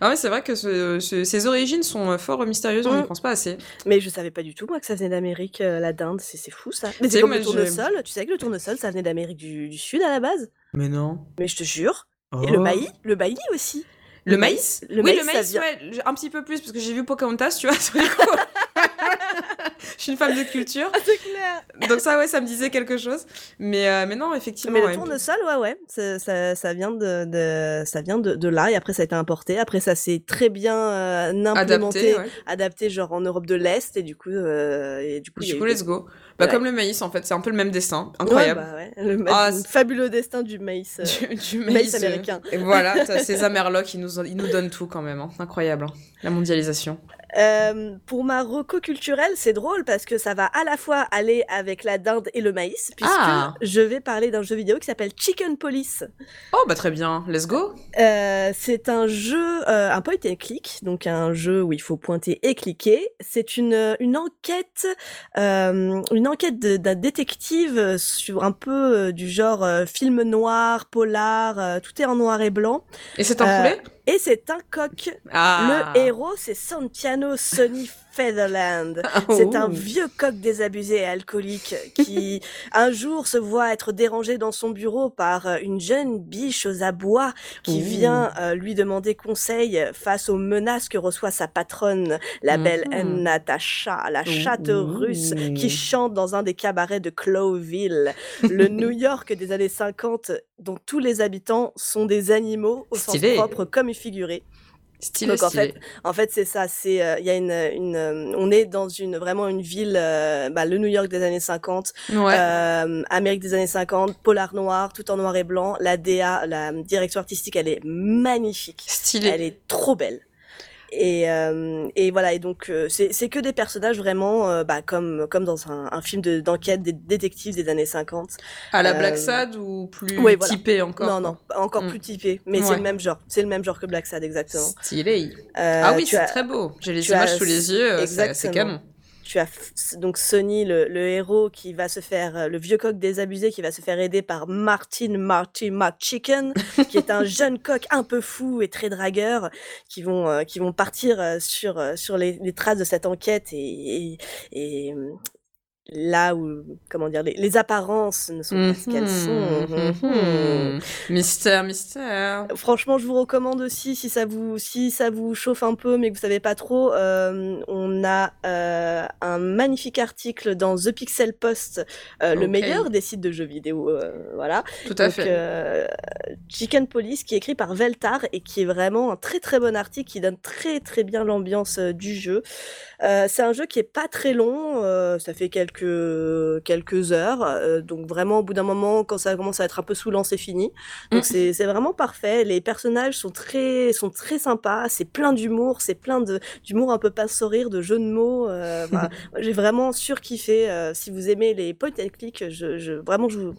Ah ouais, c'est vrai que ce- ce- ses origines sont euh, fort mystérieuses, on n'y Mm. pense pas assez. Mais je savais pas du tout moi que ça venait d'Amérique, euh, la dinde. C'est c'est fou ça. Mais c'est comme le tournesol. Tu sais que le tournesol, ça venait d'Amérique du, du Sud à la base. Mais non. Mais je te jure. Oh. Et le maïs, le maïs aussi. Le maïs Le Oui, maïs, le ça maïs, vient- ouais, un petit peu plus, parce que j'ai vu Pocahontas, tu vois, sur les coups. Je suis une femme de culture. Ah, c'est clair. Donc ça, ouais, ça me disait quelque chose. Mais, euh, mais non, effectivement. Mais le ouais. tournesol, ouais, ouais, ça, ça, ça vient de, de- ça vient de, de là et après ça a été importé. Après ça s'est très bien euh, implémenté, Adapté, ouais. adapté genre en Europe de l'Est et du coup, euh, et du coup, Du a coup, let's go. Bah, Ouais. comme le maïs, en fait, c'est un peu le même destin. Ouais, Incroyable. bah ouais, le ma- Ah, fabuleux destin du maïs. euh, Du, du maïs maïs, euh, américain. Et voilà, t'as ces Amerlocs, ils nous, ils nous donnent tout quand même. hein. Incroyable. hein. La mondialisation. Euh, pour ma reco culturelle, c'est drôle parce que ça va à la fois aller avec la dinde et le maïs, puisque Ah. je vais parler d'un jeu vidéo qui s'appelle Chicken Police. Oh, bah très bien. Let's go. Euh, c'est un jeu, euh, un point and click, donc un jeu où il faut pointer et cliquer. C'est une une enquête, euh, une enquête d'un détective sur un peu euh, du genre film noir, polar, tout est en noir et blanc. Et c'est un poulet? Et c'est un coq. Ah. Le héros, c'est Santiano Sonny Featherland. C'est un Oh. vieux coq désabusé et alcoolique qui, un jour, se voit être dérangé dans son bureau par euh, une jeune biche aux abois qui Ouh. vient euh, lui demander conseil face aux menaces que reçoit sa patronne, la belle Mhm. Natacha, la chatte Ouh. russe qui chante dans un des cabarets de Clowville, le New York des années 50 dont tous les habitants sont des animaux au Stylé. sens propre comme figuré. Stylé, Donc en stylé. fait, en fait c'est ça. C'est euh, il y a une, une euh, on est dans une vraiment une ville, euh, bah, le New York des années 50, Ouais. euh, Amérique des années 50, polar noir, tout en noir et blanc. La DA, la direction artistique, elle est magnifique. Stylé. Elle est trop belle. Et, euh, et voilà, et donc euh, c'est c'est que des personnages vraiment euh, bah, comme, comme dans un, un film de- d'enquête des détectives des années 50. À la euh, Black Sad ou plus ouais, voilà. typé encore non, non, encore Mm. plus typé, mais c'est le même genre. C'est le même genre que Black Sad, exactement. Stylé. Euh, ah oui, c'est très beau. J'ai les images as- sous les yeux, euh, c'est- canon. Tu as donc Sonny, le, le héros, qui va se faire, euh, le vieux coq désabusé, qui va se faire aider par Martin Marty McChicken, qui est un jeune coq un peu fou et très dragueur, qui vont, euh, qui vont partir euh, sur, sur les, les traces de cette enquête et, et, et, là où, comment dire, les, les apparences ne sont pas ce qu'elles sont. Mhm, Mhm. mhm. Mystère, mystère. Franchement, je vous recommande aussi si ça vous si ça vous chauffe un peu mais que vous savez pas trop. euh, on a euh, un magnifique article dans The Pixel Post, euh, le meilleur des sites de jeux vidéo. euh, voilà. Tout à Donc, fait. euh, Chicken Police qui est écrit par Veltar et qui est vraiment un très très bon article qui donne très très bien l'ambiance euh, du jeu. Euh, c'est un jeu qui est pas très long, euh, ça fait quelques quelques heures, euh, donc vraiment au bout d'un moment quand ça commence à être un peu saoulant c'est fini. Donc Mm. c'est vraiment parfait. Les personnages sont très sont très sympas, c'est plein d'humour, c'est plein de d'humour un peu pas sourire, de jeux de mots. Moi, J'ai vraiment surkiffé. si vous aimez les point and click, je, je vraiment je vous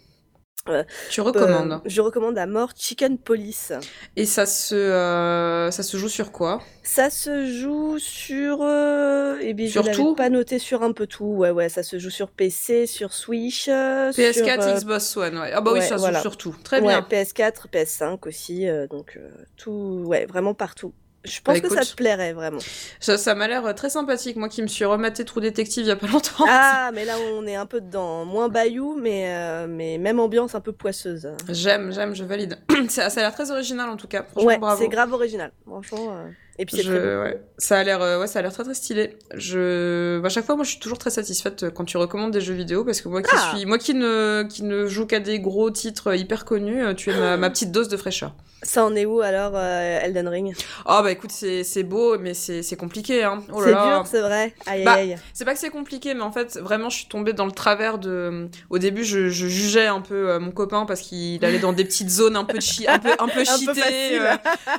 Tu recommandes. euh, je recommande à mort Chicken Police. Et ça se, euh, ça se joue sur quoi? Ça se joue sur. Euh, eh bien, Sur je tout? pas noté sur un peu tout. Ouais, ouais, ça se joue sur PC, sur Switch. euh, PS4, sur, euh, Xbox One, ouais. Ah bah oui, ça se voilà. joue sur tout. Très ouais, bien. PS4, PS5 aussi. euh, donc, euh, tout. Ouais, vraiment partout. Je pense Bah, que ça te plairait vraiment. Ça, ça m'a l'air euh, très sympathique. Moi qui me suis rematé Trou Détective il y a pas longtemps. Ah, mais là, on est un peu dedans. Moins bayou, mais, euh, mais même ambiance un peu poisseuse. J'aime, j'aime, je valide. ça, ça a l'air très original en tout cas. Franchement, Ouais, bravo. c'est grave original. Franchement. euh, Et puis, c'est Je- très beau. ouais. Ça a l'air, euh, ouais, ça a l'air très très stylé. Je, à chaque fois, moi, je suis toujours très satisfaite euh, quand tu recommandes des jeux vidéo parce que moi qui Ah. suis, moi qui ne, qui ne joue qu'à des gros titres hyper connus, euh, tu es ma, ma petite dose de fraîcheur. Ça en est où alors, euh, Elden Ring? Oh bah écoute, c'est beau, mais c'est compliqué, hein. Oh C'est dur, c'est vrai. Aïe, Bah, aïe. C'est pas que c'est compliqué, mais en fait, vraiment, je suis tombée dans le travers de. Au début, je, je jugeais un peu euh, mon copain parce qu'il allait dans des petites zones un peu chi... un peu un peu cheatées, euh,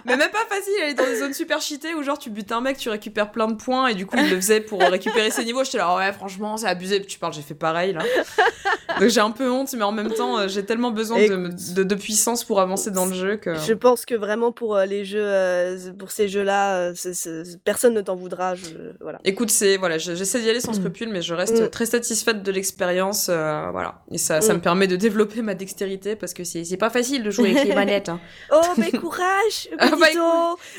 mais même pas facile. Il allait dans des zones super cheatées où genre tu butes un mec, tu récupères plein de points et du coup il le faisait pour récupérer ses niveaux. J'étais là, ouais, franchement, c'est abusé. Puis tu parles, j'ai fait pareil là. Donc j'ai un peu honte, mais en même temps, euh, j'ai tellement besoin de, Écoute. de, de puissance pour avancer dans le jeu que. Je pense que vraiment pour euh, les jeux, euh, pour ces jeux-là, personne ne t'en voudra. Je... Voilà. Écoute, c'est voilà, je- j'essaie d'y aller sans scrupule, mais je reste Mm. très satisfaite de l'expérience, euh, voilà. Et ça, ça Mm. me permet de développer ma dextérité parce que c'est pas facile de jouer avec les manettes. hein. Oh, mais courage, Ah, bah,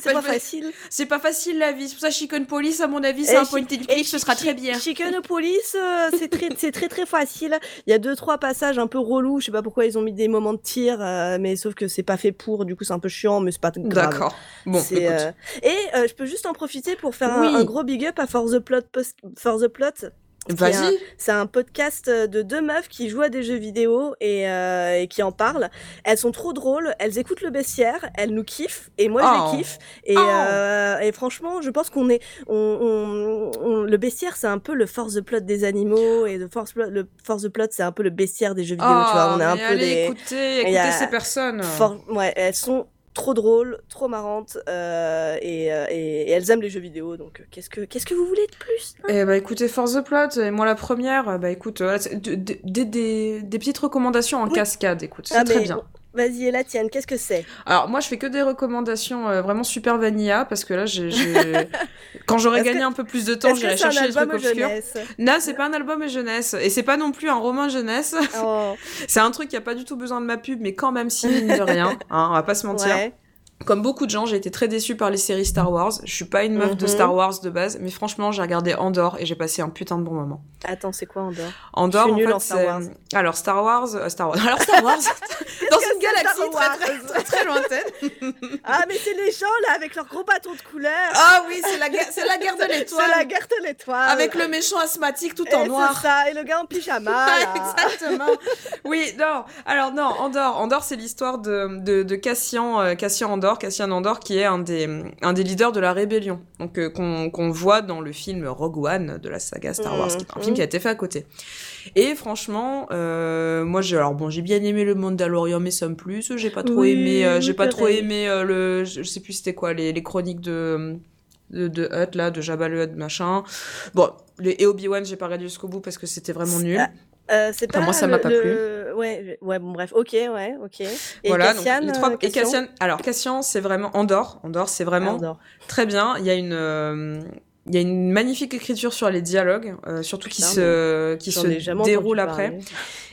C'est bah, pas vais- facile. C'est pas facile la vie. C'est pour ça Chicken Police, à mon avis, c'est Et un point and click, ce sera très bien. Chicken Police, euh, c'est très, c'est très très facile. Il y a deux trois passages un peu relous. Je sais pas pourquoi ils ont mis des moments de tir, euh, mais sauf que c'est pas fait pour. Du coup, c'est un peu chiant, mais c'est pas grave. D'accord. Bon, euh, Et je peux juste en profiter pour faire un- gros big up à For the Plot. Post- For the Plot. Vas-y. C'est un podcast euh, de deux meufs qui jouent à des jeux vidéo et, euh, et qui en parlent. Elles sont trop drôles, elles écoutent le bestiaire, elles nous kiffent et moi je Oh. les kiffe. Et, Oh. euh, et franchement, je pense qu'on est, on, on- on- le bestiaire c'est un peu le force de plot des animaux et le force le force de plot c'est un peu le bestiaire des jeux vidéo. tu vois, on est un Oh, peu allez, des, écoutez, il écoutez y a ces personnes. for- ouais, elles sont trop drôles, trop marrantes euh, et, euh, et, et elles aiment les jeux vidéo. Donc euh, qu'est-ce que qu'est-ce que vous voulez de plus hein? Eh bah écoutez, Force the Plot, et moi la première, bah écoute, des, des, des petites recommandations en Oui. cascade, écoute, c'est Ah, très bien. Vas-y, et la tienne, qu'est-ce que c'est? Alors moi je fais que des recommandations euh, vraiment super vanilla parce que là j'ai quand j'aurais gagné que- un peu plus de temps j'irai c'est un chercher les album trucs obscurs. jeunesse? Non c'est pas un album jeunesse et c'est pas non plus un roman jeunesse. Oh, c'est un truc qui a pas du tout besoin de ma pub mais quand même si mine de rien, hein, on va pas se mentir. ouais. Comme beaucoup de gens j'ai été très déçue par les séries Star Wars. Je suis pas une meuf de Mhm. Star Wars de base mais franchement j'ai regardé Andorre et j'ai passé un putain de bon moment. Attends, c'est quoi Andorre Andorre en fait en Star c'est- Wars. alors Star Wars euh, Star Wars alors Star Wars dans une c'est galaxie très, très, Wars très, très lointaine. Ah, mais c'est les gens là avec leurs gros bâtons de couleur. Ah oui, c'est la, guerre- c'est la guerre de C'est l'étoile. la guerre de l'étoile. Avec le méchant asthmatique tout Et en c'est noir. ça, et le gars en pyjama. là. Exactement. Oui, non. Alors non, Andorre. Andorre, c'est l'histoire de, de, de Cassian, euh, Cassian Andor, Andor, Cassian Andor qui est un des, un des leaders de la rébellion, donc euh, qu'on voit dans le film Rogue One de la saga Star Wars, qui est un Mhm. film qui a été fait à côté. Et franchement, euh, moi j'ai alors bon, j'ai bien aimé le Mandalorian, mais sans plus. J'ai pas trop Oui, aimé, euh, j'ai pas trop aimé le, je sais plus c'était quoi les, les chroniques de de, de Hutt là, de Jabba le Hutt machin. Bon, les, et Obi Wan j'ai pas regardé jusqu'au bout parce que c'était vraiment nul. Euh, c'est Enfin, pas moi, ça m'a pas le- Ouais, ouais, bon, bref, ok, ouais, ok. Et voilà, Cassian, donc les trois. euh, et Cassian, alors Cassian, c'est vraiment Andorre. Andorre, c'est vraiment très bien. Il y a une, euh, il y a une magnifique écriture sur les dialogues, euh, surtout qui se, qui se déroule après. parler.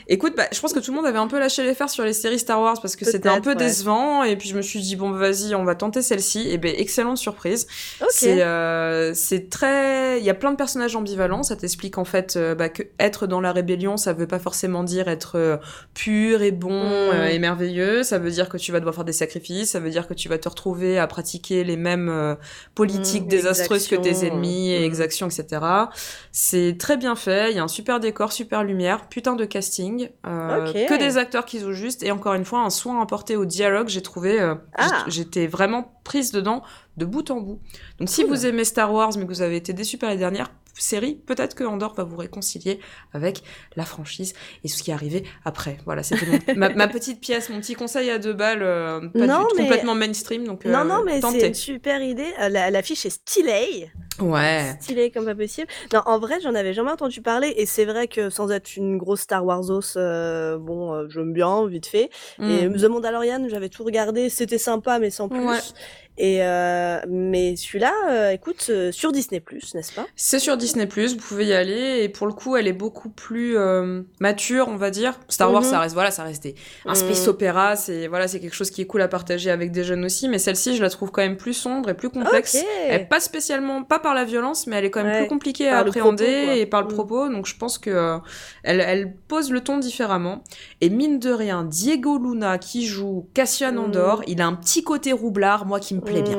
Écoute, bah, je pense que tout le monde avait un peu lâché les fers sur les séries Star Wars parce que c'était un peu ouais. décevant. Et puis je me suis dit bon, vas-y, on va tenter celle-ci. Et ben, excellente surprise. Ok. C'est, euh, très, il y a plein de personnages ambivalents. Ça t'explique en fait euh, bah, que être dans la rébellion, ça veut pas forcément dire être euh, pur et bon Mm. euh, et merveilleux. Ça veut dire que tu vas devoir faire des sacrifices. Ça veut dire que tu vas te retrouver à pratiquer les mêmes euh, politiques Mm, désastreuses que tes exactions, ennemis et mm. exactions, etc. C'est très bien fait. Il y a un super décor, super lumière, putain de casting, euh, que des acteurs qui jouent juste et encore une fois un soin apporté au dialogue. J'ai trouvé, euh, Ah. j'étais vraiment prise dedans de bout en bout. Donc si vous aimez Star Wars mais que vous avez été déçu par les dernières séries, peut-être que Andorre va vous réconcilier avec la franchise et ce qui est arrivé après. Voilà, c'était ma, ma petite pièce, mon petit conseil à deux balles, euh, pas Non, du, mais- complètement mainstream. Donc Non, non, mais c'est une super idée. Euh, La- L'affiche est stylée. Ouais. Stylée comme pas possible. Non, en vrai, j'en avais jamais entendu parler. Et c'est vrai que sans être une grosse Star Wars euh, bon, euh, j'aime bien, vite fait. Et Mm. The Mandalorian, j'avais tout regardé. C'était sympa, mais sans plus. Ouais. Et euh, mais celui-là, euh, écoute, euh, sur Disney n'est-ce pas? C'est sur Disney+, vous pouvez y aller, et pour le coup, elle est beaucoup plus mature, on va dire. Star Wars, Mhm. ça reste, voilà, ça reste des- un space Mhm. opéra, c'est voilà, c'est quelque chose qui est cool à partager avec des jeunes aussi, mais celle-ci, je la trouve quand même plus sombre et plus complexe. Ok. Elle est pas spécialement, pas par la violence, mais elle est quand même Ouais, plus compliquée à appréhender propos, et par le Mm. propos, donc je pense que euh, elle, elle pose le ton différemment. Et mine de rien, Diego Luna qui joue Cassian Mm. Andor, il a un petit côté roublard, moi qui me plaît bien.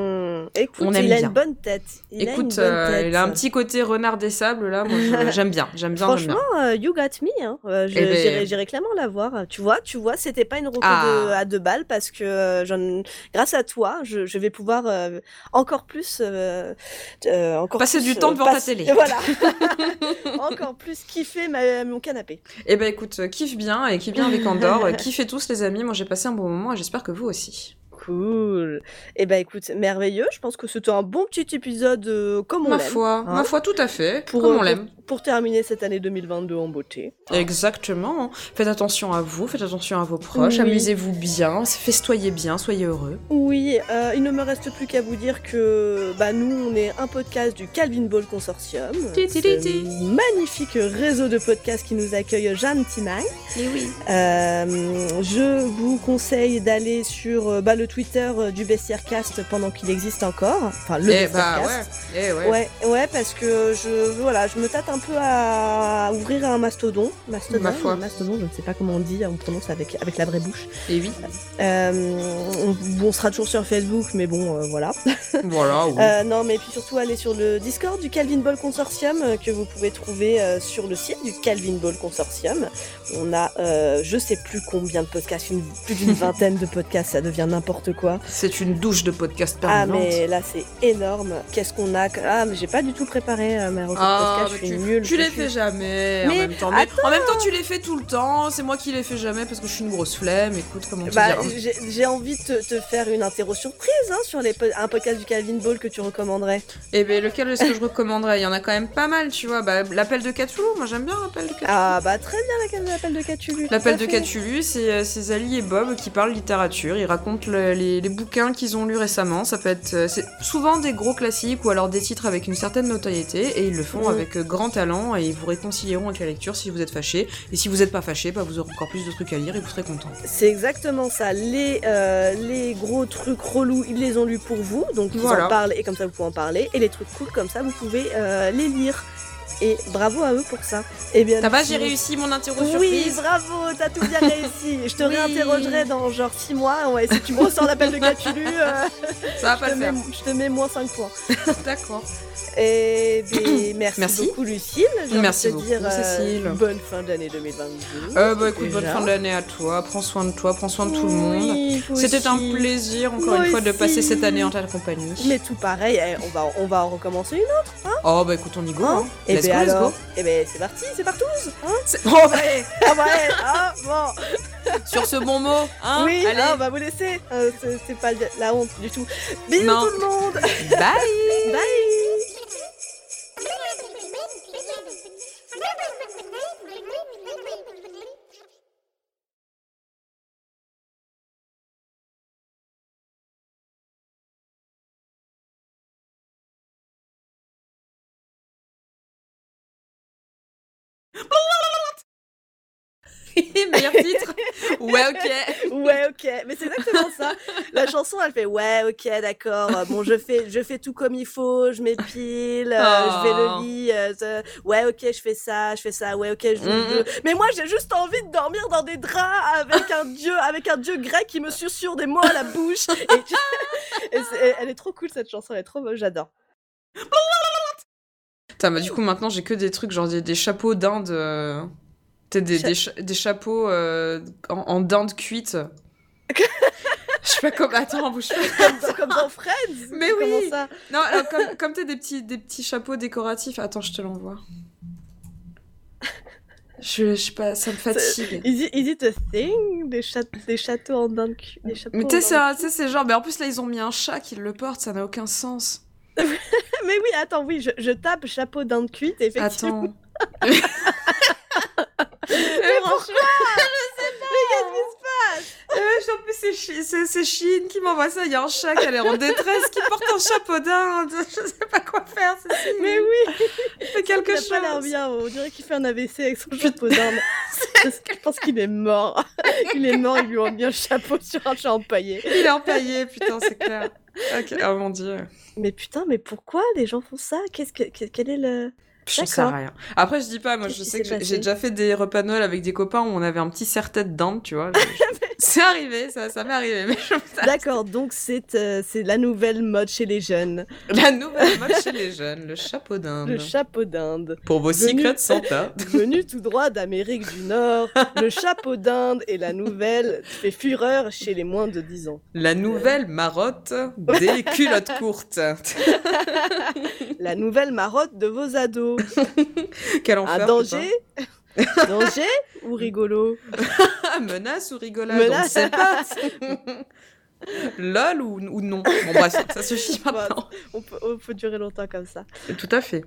Écoute, On aime il a bien. une bonne tête. Il a une Écoute, bonne euh, tête. il a un petit côté renard des sables là, moi j'aime bien, j'aime bien, j'aime bien. Franchement, euh, you got me. Hein. Euh, je- Eh ben- J'irai clairement la voir. Tu vois, tu vois, c'était pas une reco Ah. de- à deux balles parce que grâce à toi, je, je vais pouvoir encore plus, encore Passer plus, du temps devant ta télé. Voilà. encore plus kiffer ma- mon canapé. Eh ben écoute, kiffe bien et kiffe bien avec Andorre, kiffez tous les amis, moi j'ai passé un bon moment et j'espère que vous aussi. Cool. Eh ben écoute, merveilleux. Je pense que c'était un bon petit épisode euh, comme on Ma l'aime. foi, hein. ma foi tout à fait, Pour, comme euh, on pour- l'aime. Pour terminer cette année 2022 en beauté. Exactement. Faites attention à vous, faites attention à vos proches, Oui. amusez-vous bien, festoyez bien, soyez heureux. Oui, euh, il ne me reste plus qu'à vous dire que bah, nous, on est un podcast du Calvin Ball Consortium. Un magnifique réseau de podcasts qui nous accueille Jeanne Timaille. Et oui. Euh, je vous conseille d'aller sur euh, bah, le Twitter euh, du Bestiaire Cast pendant qu'il existe encore. Enfin, le Eh Bestiaire bah ouais, eh ouais. Ouais, ouais, parce que je, voilà, je me tâte un peu à ouvrir un mastodon. Mastodon, Ma foi. mastodon, je ne sais pas comment on dit, on prononce avec, avec la vraie bouche. Et oui. Euh, on, on sera toujours sur Facebook, mais bon, euh, voilà. Voilà. oui. Euh, non, mais puis surtout aller sur le Discord du Calvin Ball Consortium que vous pouvez trouver sur le site du Calvin Ball Consortium. On a, je sais plus combien de podcasts, une- plus d'une vingtaine de podcasts, ça devient n'importe quoi. C'est une douche de podcast Ah, permanente. mais là c'est énorme. Qu'est-ce qu'on a Ah, mais j'ai pas du tout préparé euh, ma Ah, podcast, je suis tu, nulle. tu les fais jamais en Mais même temps. Mais en même temps, tu les fais tout le temps. C'est moi qui les fais jamais parce que je suis une grosse flemme. Écoute, comment Bah, j'ai envie de te, te faire une interro surprise hein, sur les un podcast du Calvin Ball que tu recommanderais. Eh ben, lequel est-ce que je recommanderais? Il y en a quand même pas mal, tu vois. Bah, l'appel de Cthulhu, moi j'aime bien l'appel de Cthulhu. Ah bah très bien la- l'appel de Cthulhu. L'appel de. Cthulhu, c'est euh, c'est Zali et Bob qui parlent littérature. Ils racontent le- les, les bouquins qu'ils ont lus récemment. Ça peut être euh, c'est souvent des gros classiques ou alors des titres avec une certaine notoriété et ils le font avec euh, grand talent et ils vous réconcilieront avec la lecture si vous êtes fâché. Et si vous n'êtes pas fâché, bah, vous aurez encore plus de trucs à lire et vous serez content. C'est exactement ça. Les, euh, les gros trucs relous, ils les ont lus pour vous, donc ils Voilà. en parlent et comme ça vous pouvez en parler. Et les trucs cool comme ça, vous pouvez euh, les lire. Et bravo à eux pour ça. Et bien, Ça va, j'ai réussi mon interro Oui, surprise. bravo, t'as tout bien réussi. Je te Oui. réinterrogerai dans genre 6 mois. Ouais, si tu me ressors l'appel de Cthulhu, euh, Ça va pas le faire. mets, je te mets moins 5 points. D'accord. Et ben, merci, Merci. beaucoup, Lucille. Merci beaucoup, dire, euh, Cécile. bonne fin d'année 2022. Euh, bah écoute, bonne fin d'année à toi. Prends soin de toi, prends soin de tout le monde. Oui, C'était un plaisir, encore Moi une fois, de passer cette année en ta compagnie. Mais tout pareil, eh, on va, on va en recommencer une autre. Oh, bah écoute, on y go. Hein? Hein. Et Let's ben go, let's alors, go. et ben c'est parti, c'est partout. Hein Oh, ah ouais, ah bon. sur ce bon mot, hein oui, Allez, ah, on va vous laisser. Euh, c'est c'est pas la honte du tout. Bisous Non. tout le monde. bye Bye. Meilleur titre Ouais, ok. Ouais, ok, mais c'est exactement ça. La chanson, elle fait ouais, ok, d'accord. Bon, je fais, je fais tout comme il faut, je m'épile, euh, je vais Oh. le lit. euh, ouais, ok, je fet ça, je fais ça. Ouais, ok, je Mhm. jeu. Mais moi, j'ai juste envie de dormir dans des draps avec un dieu, avec un dieu grec qui me susurre des mots à la bouche. Et, et c'est- elle est trop cool cette chanson, elle est trop, j'adore. Putain, bah du coup, maintenant, j'ai que des trucs, genre des, des chapeaux d'Inde. euh, Des, Cha- des, cha- des chapeaux euh, en, en dinde cuite. Je sais pas comment. Attends, bouge pas. Comme dans, comme dans Friends. Mais oui. ça Non, alors, comme, comme t'as des petits, des petits chapeaux décoratifs. Attends, je te l'envoie. Je, je sais pas, ça me fatigue. Is it, is it a thing des, cha- des châteaux en dinde des Mais tu sais, c'est genre. Mais en plus, là, ils ont mis un chat qui le porte, ça n'a aucun sens. Mais oui, attends, oui, je, je tape chapeau d'Inde cuite, effectivement. Attends. Mais pourquoi Mais qu'est-ce qui se passe Euh, en plus, c'est Chi- c'est c'est Chine qui m'envoie ça. Il y a un chat qui a l'air en détresse, qui porte un chapeau d'Inde. Je sais pas quoi faire. Mais oui, Fais quelque il a chose. pas l'air bien, on dirait qu'il fait un AVC avec son chapeau d'Inde. je pense qu'il est mort. Il est mort, ils lui ont mis un chapeau sur un chat empaillé. Il est empaillé, putain, c'est clair. Ok, Oh mon dieu. Mais putain, mais pourquoi les gens font ça? Qu'est-ce que, que- quel est le... Je sais D'accord. rien. Après, je dis pas, moi, je sais que j'ai- déjà fait des repas de Noël avec des copains où on avait un petit serre-tête d'Inde, tu vois. Je- c'est arrivé, ça, ça m'est arrivé. Je- D'accord, donc c'est euh, c'est la nouvelle mode chez les jeunes. La nouvelle mode chez les jeunes, le chapeau d'Inde. Le chapeau d'Inde. Pour vos Venu- secrets de Santa. Venu tout droit d'Amérique du Nord, le chapeau d'Inde est la nouvelle fait fureur chez les moins de 10 ans. La nouvelle marotte des culottes courtes. La nouvelle marotte de vos ados. Quel enfer. Un danger Danger ou rigolo. Menace ou rigolade On Menace. sait pas. Lol ou, ou non Bon bref, ça suffit maintenant. on peut, on peut durer longtemps comme ça. Tout à fait.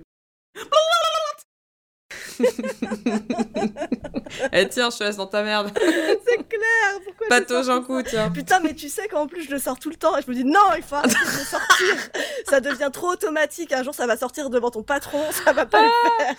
Eh tiens, je te laisse dans ta merde. C'est clair Pourquoi Pato Coup, tiens. Putain, mais tu sais qu'en plus je le sors tout le temps et je me dis non, il faut arrêter de le sortir. ça devient trop automatique. Un jour ça va sortir devant ton patron, ça va pas le faire.